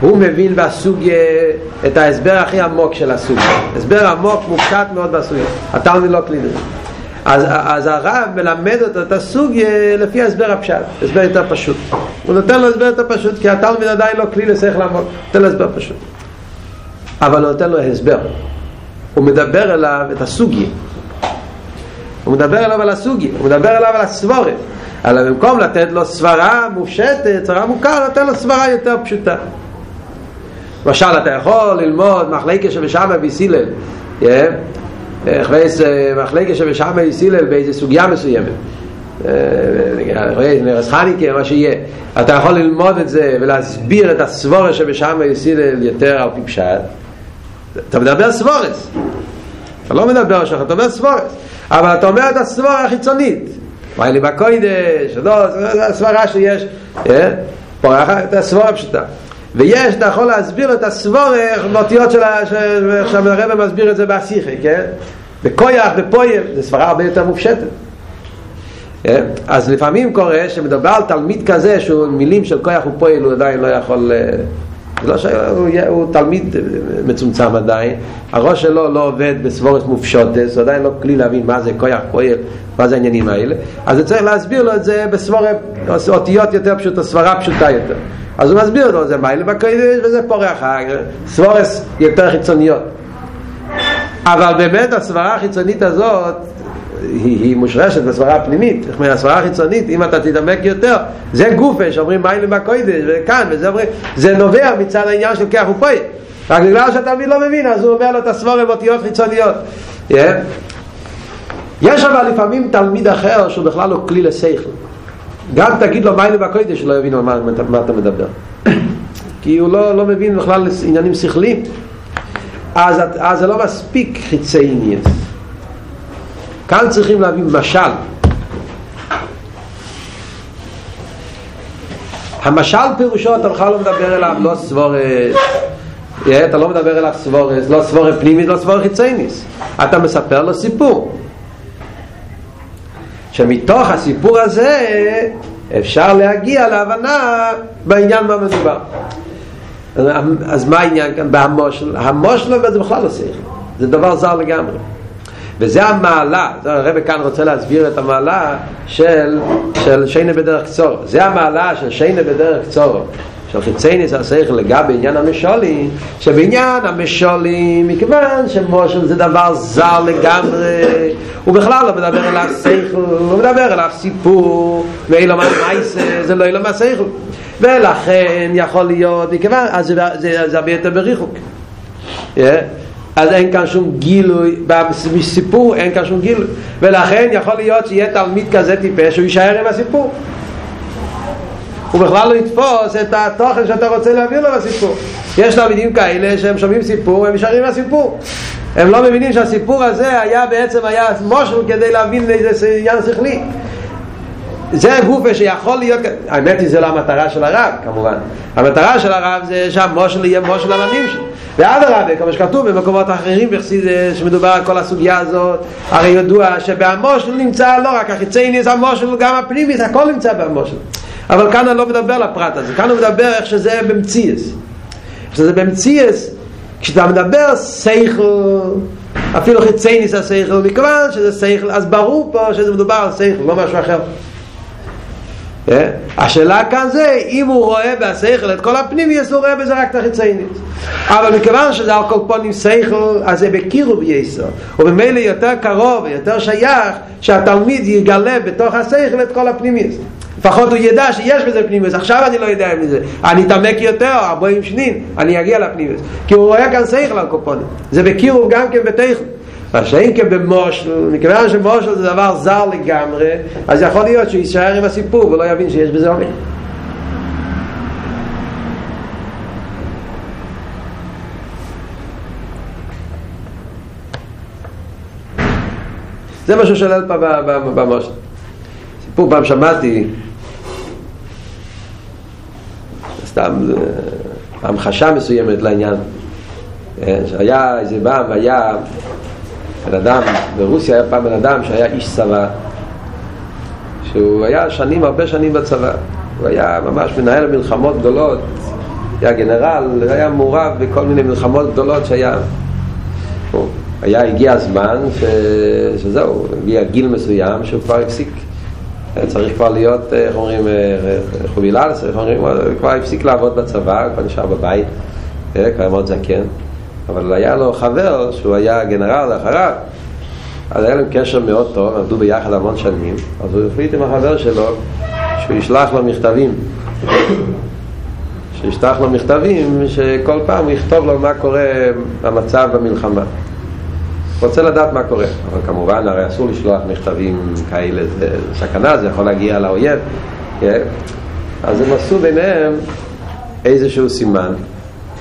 S1: הוא מבין בסוגיה את ההסבר הכי עמוק של הסוגיה. הסבר עמוק מופשט מאוד בסוגיה. התלמיד לא קלידר אז, אז הרב מלמד אותו את הסוגיה לפי ההסבר הפשט, הסבר יותר פשוט. הוא נותן לו הסבר יותר פשוט כי התלמיד עדיין לא כלי לשכל עמוק נותן לו הסבר פשוט. אבל הוא נותן לו הסבר. הוא מדבר אליו את הסוגיה הוא מדבר עליו על הסוגי, הוא מדבר עליו על הסבורת אבל במקום לתת לו סברה מופשטת, סברה מוכר, נותן לו סברה יותר פשוטה. למשל אתה יכול ללמוד מחלקה שבשמה ביסילל חוויס מחלקה שבשמה ביסילל באיזה סוגיה מסוימת. נרס חניקה, מה שיהיה. אתה יכול ללמוד את זה ולהסביר את הסבורה שבשמה ביסילל יותר על פי פשט. אתה מדבר סבורס אתה לא מדבר שלך, אתה אומר סבורס אבל אתה אומר את הסבורה החיצונית. מה לי בקוידש, לא, זה הסברה שיש פה את הסבורה הפשוטה ויש, אתה יכול להסביר את הסבורה באותיות של עכשיו הרב מסביר את זה בהסיכי, כן? בכויח, בפויל, זה סברה הרבה יותר מופשטת. אז לפעמים קורה שמדבר על תלמיד כזה שהוא מילים של כויח ופויל הוא עדיין לא יכול זה לא שהוא הוא תלמיד מצומצם עדיין. הראש שלו לא עובד בסבורס מופשוטס הוא עדיין לא כלי להבין מה זה כוח פועל מה זה העניינים האלה. אז הוא צריך להסביר לו את זה בסבורה אותיות יותר פשוטות סברה פשוטה יותר. אז הוא מסביר לו זה מיילה בקוידש וזה פורח סבורס יותר חיצוניות. אבל באמת הסברה החיצונית הזאת היא, היא מושרשת בסברה פנימית, הסברה חיצונית, אם אתה תתעמק יותר, זה גופה שאומרים מיילים בקוידש, וכאן, וזה אומרים, זה נובע מצד העניין של כח ופועל. רק בגלל שהתלמיד לא מבין, אז הוא אומר לו את הסבורה באותיות חיצוניות. Yeah. יש אבל לפעמים תלמיד אחר שהוא בכלל לא כלי לשכל. גם תגיד לו מיילים בקוידש, לא יבין על מה, מה אתה מדבר. כי הוא לא, לא מבין בכלל עניינים שכליים. אז, אז זה לא מספיק חיצי עניין. כאן צריכים להביא משל. המשל פירושו אתה בכלל לא מדבר אליו לא סבורס. אתה לא מדבר אליו סבורס לא סבורס פנימית לא סבורס חיצייניס אתה מספר לו סיפור. שמתוך הסיפור הזה אפשר להגיע להבנה בעניין מה מדובר. אז מה העניין כאן? בהמושל. המושל זה בכלל לא שכל זה דבר זר לגמרי וזה המעלה, הרב כאן רוצה להסביר את המעלה של, של שיינה בדרך קצור זה המעלה של שיינה בדרך קצור של חיצייניס השכל לגבי עניין המשולים שבעניין המשולים מכיוון שמושל זה דבר זר לגמרי הוא בכלל לא מדבר אל השכל הוא מדבר אל הסיפור ואילו מה מייסה זה לא אילו מה שכל ולכן יכול להיות מכיוון אז זה, זה, זה הרבה יותר בריחוק. yeah. אז אין כאן שום גילוי, בסיפור אין כאן שום גילוי. ולכן יכול להיות שיהיה תלמיד כזה טיפש שהוא יישאר עם הסיפור. הוא בכלל לא יתפוס את התוכן שאתה רוצה להעביר לו בסיפור. יש תלמידים כאלה שהם שומעים סיפור והם נשארים מהסיפור הם לא מבינים שהסיפור הזה היה בעצם היה מושל כדי להבין איזה עניין שכלי. זה גופה שיכול להיות האמת היא זה לא המטרה של הרב כמובן. המטרה של הרב זה שהמושל יהיה מושל עממים שלו ואדרבה, כמו שכתוב במקומות אחרים בחסידס שמדובר על כל הסוגיה הזאת הרי ידוע שבהמושל נמצא לא רק החיצייניס המושל גם הפנימיס הכל נמצא בהמושל. אבל כאן אני לא מדבר על הפרט הזה כאן אני מדבר איך שזה במציאס. כשזה במציאס כשאתה מדבר סייכל אפילו חיצייניס הסייכל מכיוון שזה סייכל אז ברור פה שזה מדובר על סייכל לא משהו אחר השאלה כאן זה אם הוא רואה בהשכל את כל הפנימיוס הוא רואה בזה רק את החיצייניס אבל מכיוון שזה על כל פונים שכל אז זה בקירוב יסו ובמילא יותר קרוב ויותר שייך שהתלמיד יגלה בתוך השכל את כל הפנימיוס לפחות הוא ידע שיש בזה פנימיוס עכשיו אני לא יודע מזה אני אתעמק יותר ארבעים שנים אני אגיע לפנימיוס כי הוא רואה כאן שכל על כל פונים זה בקירוב גם כן בתכן מה שאין כבמושל, מכיוון שמושל זה דבר זר לגמרי, אז יכול להיות שהוא יישאר עם הסיפור ולא יבין שיש בזה עומק. זה מה שהוא שולל פה במושל. סיפור פעם שמעתי, סתם המחשה מסוימת לעניין, שהיה איזה פעם, היה בן אדם, ברוסיה היה פעם בן אדם שהיה איש צבא שהוא היה שנים, הרבה שנים בצבא. הוא היה ממש מנהל מלחמות גדולות היה גנרל, היה מעורב בכל מיני מלחמות גדולות שהיה. הוא היה, הגיע הזמן ש... שזהו, הגיע גיל מסוים שהוא כבר הפסיק. צריך כבר להיות, איך אומרים, חובילה, איך אומרים, כבר הפסיק לעבוד בצבא, כבר נשאר בבית, כבר מאוד זקן אבל היה לו חבר שהוא היה גנרל אחריו. אז היה להם קשר מאוד טוב, עבדו ביחד המון שנים אז הוא החליט עם החבר שלו שהוא ישלח לו מכתבים. שישלח לו מכתבים שכל פעם הוא יכתוב לו מה קורה במצב במלחמה. רוצה לדעת מה קורה. אבל כמובן הרי אסור לשלוח מכתבים כאלה זה סכנה, זה יכול להגיע לאויב כן? אז הם עשו ביניהם איזשהו סימן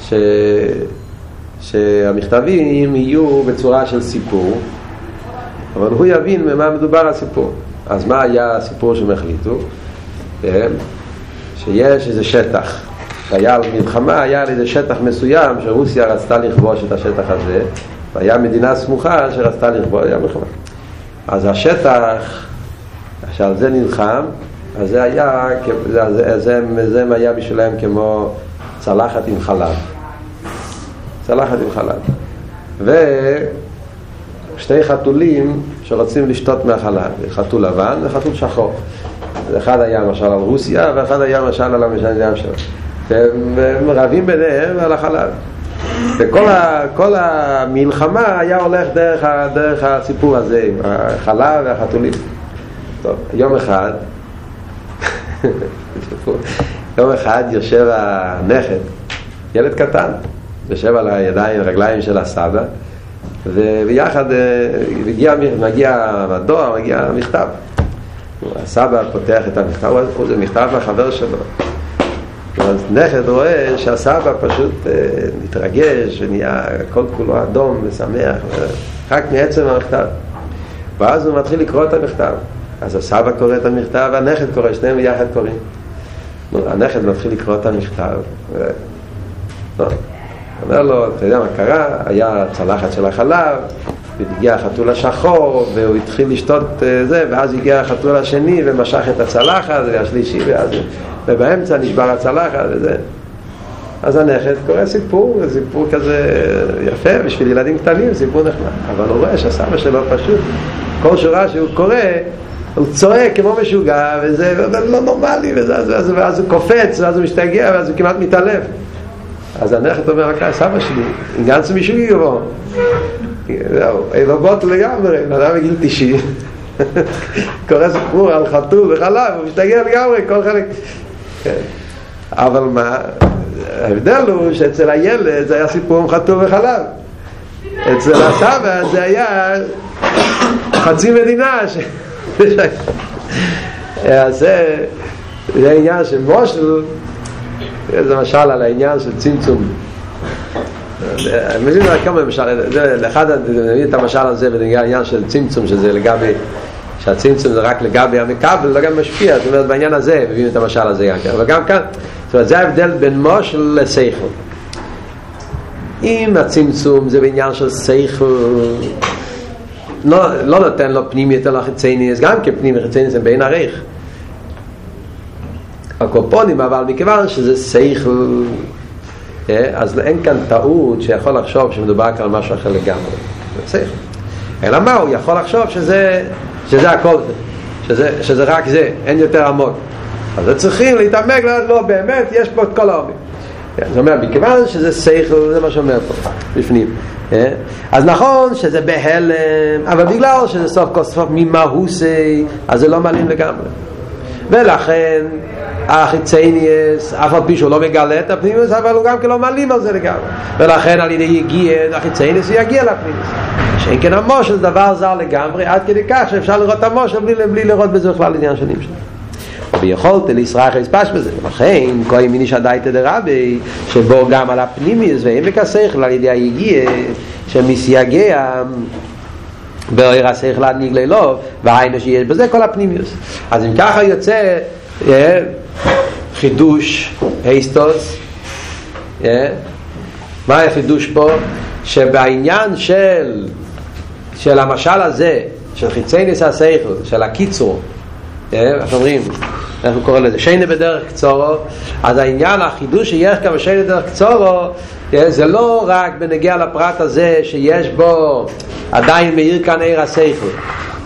S1: ש... שהמכתבים יהיו בצורה של סיפור אבל הוא יבין ממה מדובר הסיפור. אז מה היה הסיפור שהם החליטו? שיש איזה שטח. שהיה מלחמה, היה איזה שטח מסוים שרוסיה רצתה לכבוש את השטח הזה והיה מדינה סמוכה שרצתה לכבוש, היה מלחמה. אז השטח שעל זה נלחם אז זה היה, זה, זה, זה, זה היה בשבילם כמו צלחת עם חלב צלחת עם חלב. ושתי חתולים שרוצים לשתות מהחלב חתול לבן וחתול שחור. אחד היה משל על רוסיה ואחד היה משל על המשל שלו. והם רבים ביניהם על החלב. וכל ה, המלחמה היה הולך דרך, ה, דרך הסיפור הזה, עם החלב והחתולים. טוב, יום אחד, יום אחד יושב הנכד, ילד קטן, יושב על הידיים, הרגליים של הסבא, וביחד אה, מגיע, מגיע הדואר, מגיע המכתב. הסבא פותח את המכתב, זה מכתב מהחבר שלו. אז נכד רואה שהסבא פשוט אה, מתרגש ונהיה כל כולו אדום ושמח, רק מעצם המכתב. ואז הוא מתחיל לקרוא את המכתב. אז הסבא קורא את המכתב והנכד קורא, שניהם ביחד קוראים. הנכד מתחיל לקרוא את המכתב. ו... אומר לו, אתה יודע מה קרה? היה צלחת של החלב, והגיע החתול השחור, והוא התחיל לשתות אה, זה, ואז הגיע החתול השני ומשך את הצלחת, והשלישי, ואז... ובאמצע נשבר הצלחת וזה. אז הנכד קורא סיפור, סיפור כזה יפה בשביל ילדים קטנים, סיפור נחמד. אבל הוא רואה שהסבא שלו פשוט, כל שורה שהוא קורא, הוא צועק כמו משוגע, וזה לא נורמלי, ואז הוא קופץ, ואז הוא משתגע, ואז הוא כמעט מתעלף. אז הנכד אומר, רק סבא שלי, הגנצו משוגע בו. זהו, רובוט לגמרי, בן אדם בגיל 90. קורא סיפור על חתול וחלב, הוא משתגע לגמרי, כל חלק. אבל מה, ההבדל הוא שאצל הילד זה היה סיפור עם חתול וחלב. אצל הסבא זה היה חצי מדינה. אז זה, זה העניין של מושל, זה משל על העניין של צמצום. מבין כמה למשל, לאחד, אני מבין את המשל הזה בנגיע העניין של צמצום, שזה לגבי שהצמצום זה רק לגבי המקבל, לא גם משפיע, זאת אומרת בעניין הזה מביאים את המשל הזה גם כן, אבל גם כאן, זאת אומרת זה ההבדל בין מושל לסייכל. אם הצמצום זה בעניין של סייכל, לא, לא נותן לו פנים יותר לחיצייניס, גם כן פנים לחיצייניס הם בין עריך. הקופונים, אבל מכיוון שזה סייכל, אז אין כאן טעות שיכול לחשוב שמדובר כאן על משהו אחר לגמרי. זה. אלא מה, הוא יכול לחשוב שזה שזה הכל, שזה, שזה רק זה, אין יותר עמוק. אז צריכים להתעמק, לא, לא באמת, יש פה את כל העומק. זאת אומרת, מכיוון שזה שכל, זה מה שאומר פה, בפנים. אז נכון שזה בהלם, אבל בגלל שזה סוף כל סוף ממהוסי, אז זה לא מעלים לגמרי. ולכן החיצייניאס, אף על פי שהוא לא מגלה את הפנימיוס, אבל הוא גם כן לא מעלים על זה לגמרי. ולכן על ידי יגיע, החיצייניאס הוא יגיע לפנימיוס. שאין כן המושל דבר זר לגמרי, עד כדי כך שאפשר לראות את המושל בלי, בלי לראות בזה בכלל עניין של נמשל. ויכולת לישראל חספש בזה, ולכן כהן מיני שדאיתא דרבי, שבו גם על הפנימיוס ועמק השכל על ידי היגיע, שמסייגע באויר השכל נגלה לו, והיינו שיש בזה כל הפנימיוס. אז אם ככה יוצא חידוש, היסטוס, מה החידוש פה? שבעניין של של המשל הזה, של חיצי ניסה סייכל, של הקיצור, איך אומרים, איך הוא קורא לזה, שיינה בדרך קצורו, אז העניין, החידוש שיש כאן בשיינה בדרך קצורו, זה לא רק בנגיע לפרט הזה שיש בו עדיין מאיר כאן עיר הסייכל,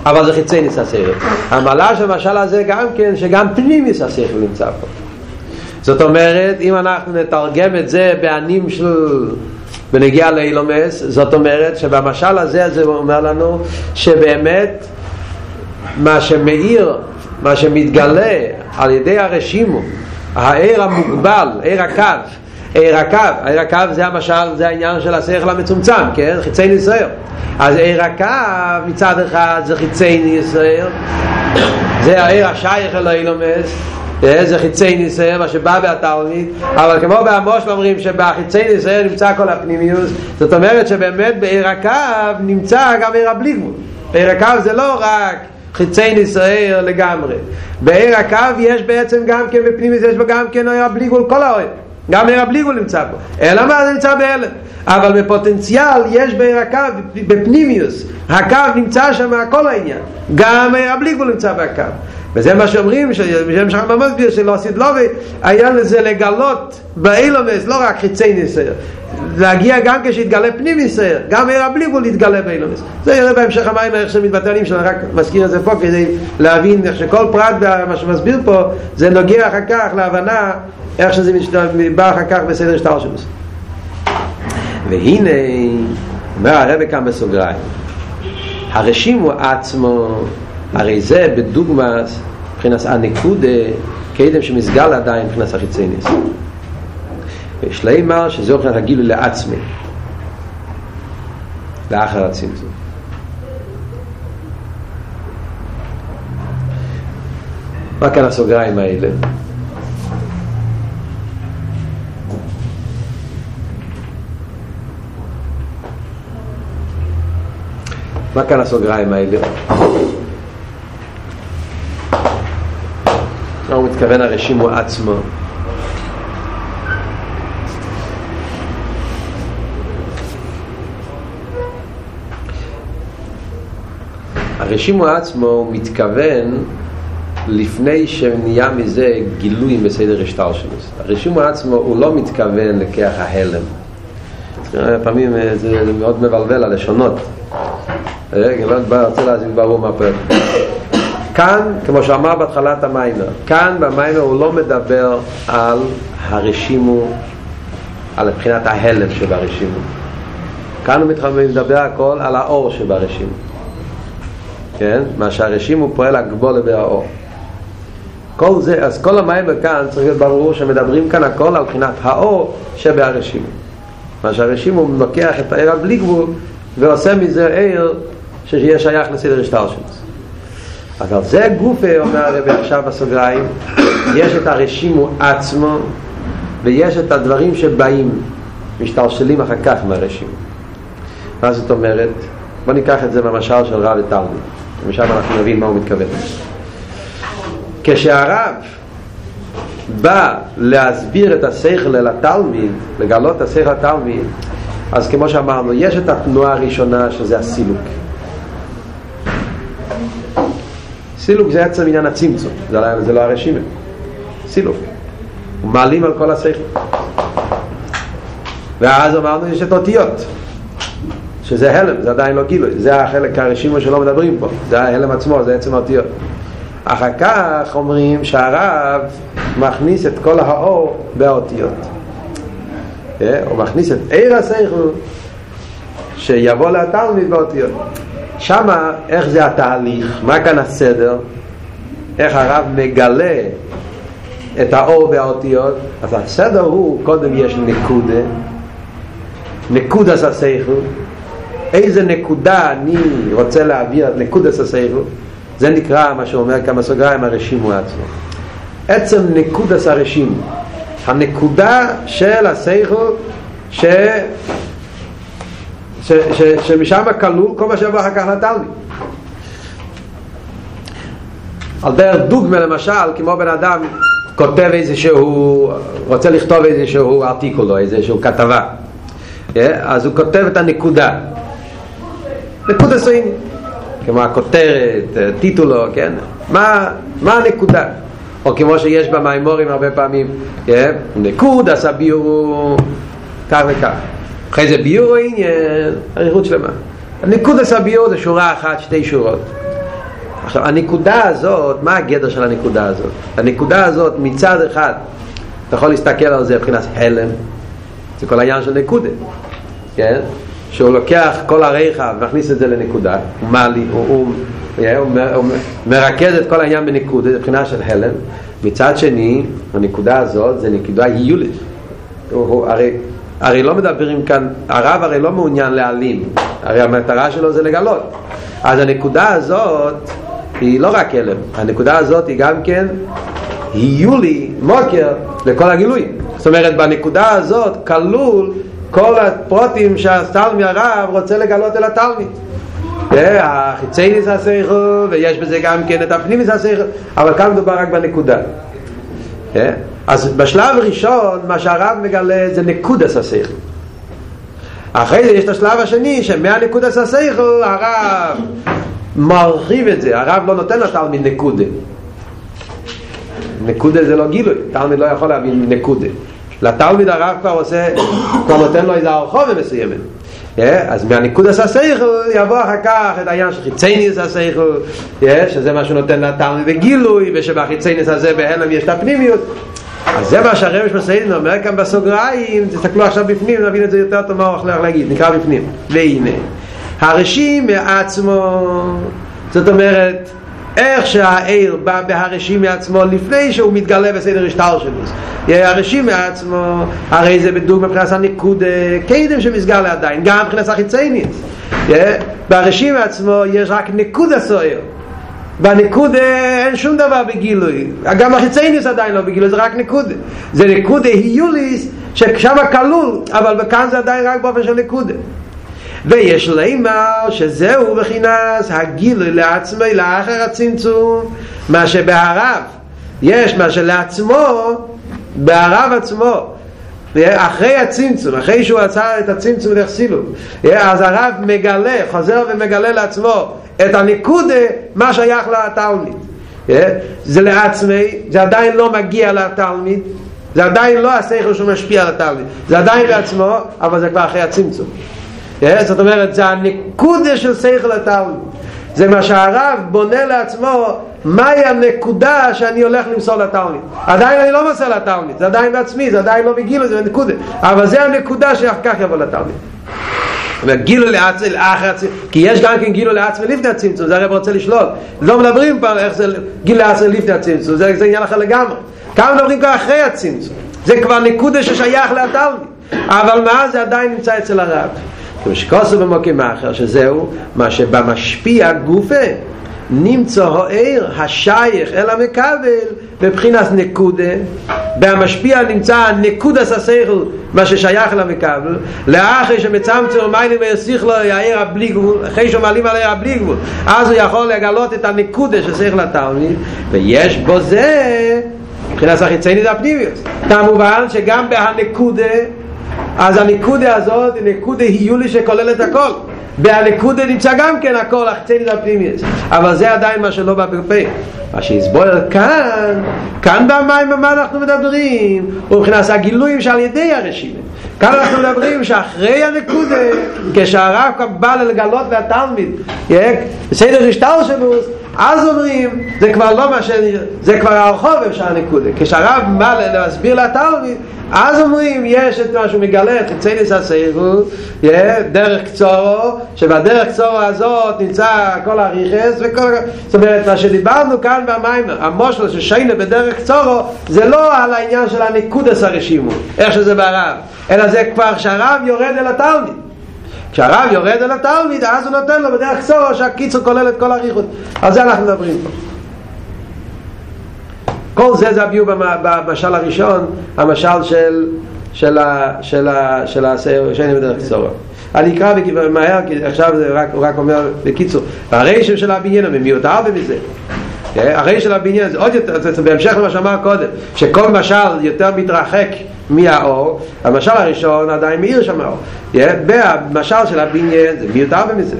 S1: אבל זה חיצי ניסה סייכל. המעלה של המשל הזה גם כן, שגם פנים ניסה סייכל נמצא פה. זאת אומרת, אם אנחנו נתרגם את זה בענים של בנגיע לאילומס, זאת אומרת שבמשל הזה זה אומר לנו שבאמת מה שמאיר, מה שמתגלה על ידי הרשימו, העיר המוגבל, עיר הקו, עיר הקו, עיר הקו זה המשל, זה העניין של השכל המצומצם, כן? חיצי ניסיון. אז עיר הקו מצד אחד זה חיצי ניסיון, זה העיר השייך אל האילומס, זה חיצי ניסיון, מה שבא בהתלמיד, אבל כמו בעמוש אומרים שבחיצי ניסיון נמצא כל הפנימיוס, זאת אומרת שבאמת בעיר הקו נמצא גם עיר הבלי גבול. עיר הקו זה לא רק חיצי ניסיון לגמרי. בעיר הקו יש בעצם גם כן בפנימיוס, יש בו גם כן עיר הבלי גבול כל האוהב. גם עיר הבלי גבול נמצא פה. אלא מה זה נמצא בהלם? אבל בפוטנציאל יש בעיר הקו, בפנימיוס. הקו נמצא שם כל העניין. גם עיר הבלי גבול נמצא בקו. וזה מה שאומרים, בשם שחם המסביר שלא עשית לובי, היה לזה לגלות באילומס, לא רק חיצי ניסיון, להגיע גם כשהתגלה פנים ניסיון, גם עיר הבליגול יתגלה באילומס. זה יראה בהמשך המים איך שמתבטלים, שאני רק מזכיר את זה פה כדי להבין איך שכל פרט מה שמסביר פה, זה נוגע אחר כך להבנה איך שזה בא אחר כך בסדר שטר שלו. והנה אומר הרב כאן בסוגריים הרשימו עצמו הרי זה בדוגמא מבחינת הנקודה קדם שמסגל עדיין מבחינת החיצייניס יש לימר שזה מבחינת הגילוי לעצמי לאחר הצמצום מה כאן הסוגריים האלה? מה כאן הסוגריים האלה? מה הוא מתכוון הרשימו עצמו? הרשימו עצמו הוא מתכוון לפני שנהיה מזה גילוי בסדר השטר שלו. הרשימו עצמו הוא לא מתכוון לכך ההלם. פעמים זה מאוד מבלבל הלשונות. רגע, לא כבר רוצה להסביר ברור מה פה כאן, כמו שאמר בהתחלת המיימר כאן במיימר הוא לא מדבר על הרשימו על מבחינת ההלם שברשימו. כאן הוא מדבר הכל על האור שברשימו. כן? מה שהרשימו פועל הגבול לבי האור. כל זה, אז כל המיימר כאן צריך להיות ברור שמדברים כאן הכל על מבחינת האור שבהרשימו. מה שהרשימו לוקח את העיר הבלי גבול ועושה מזה עיר שיהיה שייך לסדר השטר שלו אבל זה גופה, אומר הרבי עכשיו בסוגריים יש את הרשימו עצמו ויש את הדברים שבאים משתלשלים אחר כך מהרשימו מה זאת אומרת? בוא ניקח את זה במשל של רב ותלמיד ומשם אנחנו נבין מה הוא מתכוון כשהרב בא להסביר את השכל אל התלמיד לגלות את השכל לתלמיד אז כמו שאמרנו יש את התנועה הראשונה שזה הסילוק סילוק זה עצם עניין הצמצום זה לא, זה לא הרשימה סילוק. מעלים על כל השכל. ואז אמרנו יש את אותיות שזה הלם, זה עדיין לא גילוי זה החלק הרשימה שלא מדברים פה זה ההלם עצמו, זה עצם האותיות. אחר כך אומרים שהרב מכניס את כל האור באותיות. הוא מכניס את עיר השכל שיבוא לתלמיד באותיות שמה איך זה התהליך, מה כאן הסדר, איך הרב מגלה את האור והאותיות, אז הסדר הוא, קודם יש נקודה, נקודה ססייכו, איזה נקודה אני רוצה להעביר נקודה ססייכו, זה נקרא מה שאומר כמה סוגריים הרשימו עצמו. עצם נקודה סרשימו, הנקודה של הסייכו ש... שמשם כלול כל מה שיבוא אחר כך לתלמיד על דרך דוגמה למשל כמו בן אדם כותב איזשהו רוצה לכתוב איזשהו ארטיקולו איזשהו כתבה אז הוא כותב את הנקודה נקודה סוין כמו הכותרת, טיטולו, כן? מה, מה הנקודה? או כמו שיש במימורים הרבה פעמים, כן? נקודה סבירו כך וכך אחרי זה ביור העניין, אריכות שלמה. הנקודס הביור זה שורה אחת, שתי שורות. עכשיו, הנקודה הזאת, מה הגדר של הנקודה הזאת? הנקודה הזאת מצד אחד, אתה יכול להסתכל על זה מבחינת הלם, זה כל העניין של נקודה, כן? שהוא לוקח כל הרייחה ומכניס את זה לנקודה, הוא מעלי, הוא, הוא, הוא, הוא מרכז את כל העניין בנקודה, זה מבחינה של הלם. מצד שני, הנקודה הזאת זה נקודה היולית. הוא, הוא, הרי הרי לא מדברים כאן, הרב הרי לא מעוניין להעלים, הרי המטרה שלו זה לגלות. אז הנקודה הזאת היא לא רק הלם, הנקודה הזאת היא גם כן יהיו לי מוקר לכל הגילוי. זאת אומרת, בנקודה הזאת כלול כל הפרוטים שהתלמי הרב רוצה לגלות אל התלמיד. החיצייניס הסייכו, ויש בזה גם כן את הפנימיס הסייכו, אבל כאן מדובר רק בנקודה. אז בשלב ראשון מה שהרב מגלה זה נקודס השכל אחרי זה יש את השלב השני שמהנקודס השכל הרב מרחיב את זה. הרב לא נותן לתלמיד נקודה. נקודה זה לא גילוי. תלמיד לא יכול להבין נקודה. לתלמיד הרב כבר עושה כבר נותן לו איזה הרחובה מסוימת. אז מהניקוד הסייכל יבוא אחר כך את העניין של חיצייניס הסייכל שזה מה שנותן לתלמיד בגילוי ושבחיצייניס הזה בהלם יש את הפנימיות אז זה מה שהרמש מסעידן אומר כאן בסוגריים, תסתכלו עכשיו בפנים, נבין את זה יותר טוב מה הוא הולך להגיד, נקרא בפנים. והנה, הרשים מעצמו, זאת אומרת, איך שהעיר בא בהרשים מעצמו לפני שהוא מתגלה בסדר השטר שלו הרשים מעצמו הרי זה בדוג מבחינת הניקוד קדם שמסגר לעדיין גם מבחינת החיצייניס בהרשים מעצמו יש רק ניקוד הסוער בניקוד אין שום דבר בגילוי. גם החיצייניס עדיין לא בגילוי זה רק ניקוד. זה ניקוד היוליס ששם כלול אבל כאן זה עדיין רק באופן של ניקוד. ויש לימר שזהו בחינס הגילוי לעצמי לאחר הצמצום מה שבהרב יש מה שלעצמו בהרב עצמו אחרי הצמצום, אחרי שהוא עצר את הצמצום דרך סילום אז הרב מגלה, חוזר ומגלה לעצמו את הנקודה מה שייך לתלמיד. זה לעצמי, זה עדיין לא מגיע לתלמיד זה עדיין לא השכל שהוא משפיע על התלמיד זה עדיין לעצמו, אבל זה כבר אחרי הצמצום. זאת אומרת, זה הנקודה של שכל התלמיד זה מה שהרב בונה לעצמו מהי הנקודה שאני הולך למסור לתלמיד עדיין אני לא מוסר לתלמיד, זה עדיין בעצמי, זה עדיין לא בגילו, זה נקודה אבל זה הנקודה שאחר כך יבוא לתלמיד וגילו לעצמי לאחר הצמצום כי יש גם כן גילו לעצמי לפני הצמצום זה הרב רוצה לשלול. לא מדברים פה איך זה גילו לעצמי לפני הצמצום זה, זה עניין אחר לגמרי. כמה מדברים כבר אחרי הצמצום? זה כבר נקודה ששייך לתלמיד אבל מה זה עדיין נמצא אצל הרב כמו שכוסו במוקים אחר שזהו מה שבמשפיע גופה נמצא העיר השייך אל המקבל בבחינת נקודה בהמשפיע נמצא נקודס השכל מה ששייך למקבל לאחרי שמצמצם מיילים ויסיך לו העיר הבלי גבול אחרי שמעלים על העיר הבלי גבול אז הוא יכול לגלות את הנקודה של שכל התלמיד ויש בו זה מבחינת החיצייני זה הפנימיות כמובן שגם בהנקודה אז הנקודה הזאת היא נקודה היולי שכוללת הכל. בהנקודה נמצא גם כן הכל החצייני הפנימיות אבל זה עדיין מה שלא בא בפה. מה שיסבויר כאן כאן במים במה אנחנו מדברים? ומבחינת הגילויים שעל ידי הרשימים כאן אנחנו מדברים שאחרי הנקודה כשהרב בא לגלות לתלמיד בסדר השטר שלו אז אומרים זה כבר לא מה ש... זה כבר הרחוב אפשר הנקודה. כשהרב בא להסביר לתלמיד אז אומרים יש את מה שהוא מגלה את חיצייניס הסיירו דרך קצורו שבדרך קצורו הזאת נמצא כל הריכס וכל... זאת אומרת מה שדיברנו כאן במים המושל ששיינה בדרך קצורו זה לא על העניין של הנקודס הרשימו איך שזה בערב אלא זה כבר שהרב יורד אל התלמיד כשהרב יורד אל התלמיד אז הוא נותן לו בדרך קצורו שהקיצור כולל את כל הריכות על זה אנחנו מדברים פה כל זה זה הביאו במשל הראשון, המשל של של ה... של ה... של השני בדרך קצורה. אני אקרא מהר, כי עכשיו זה רק, הוא רק אומר בקיצור. הרשם של הבניין הוא מיותר במזה. הרשם של הבניין זה עוד יותר, זה בהמשך למה שאמר קודם, שכל משל יותר מתרחק מהאור, המשל הראשון עדיין מאיר שם האור. במשל של הבניין זה מיותר במזה.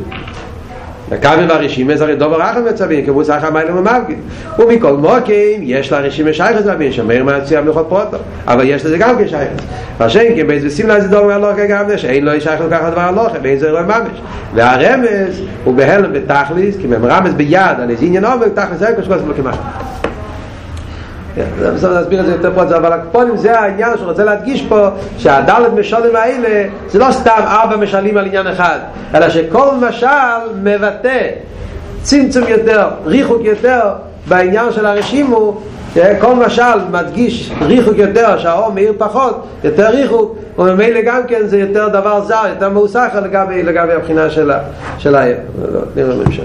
S1: וכאן והרשימה זה הרי דובר אחר מצבים כמו סך המיילם ומבגין ומכל מוקים יש לה רשימה שייכת להבין שמאיר מהציע מלכות פרוטו. אבל יש לזה גם כשייכת והשם כי באיזה לה זה דובר הלוכה גם זה שאין לו שייך לקחת דבר הלוכה ואין זה רואה ממש. והרמז הוא בהלם בתכליס כי הם ביד על איזה עניין עובד תכליס זה כשכל זה כמעט זה בסדר להסביר את זה יותר פה אבל הקפונים זה העניין שהוא רוצה להדגיש פה שהדלת משלים האלה זה לא סתם ארבע משלים על עניין אחד אלא שכל משל מבטא צמצום יותר, ריחוק יותר בעניין של הרשימו כל משל מדגיש ריחוק יותר שהאור מאיר פחות יותר ריחוק וממילא גם כן זה יותר דבר זר יותר מאוסך לגבי, לגבי הבחינה של העיר. נראה בהמשך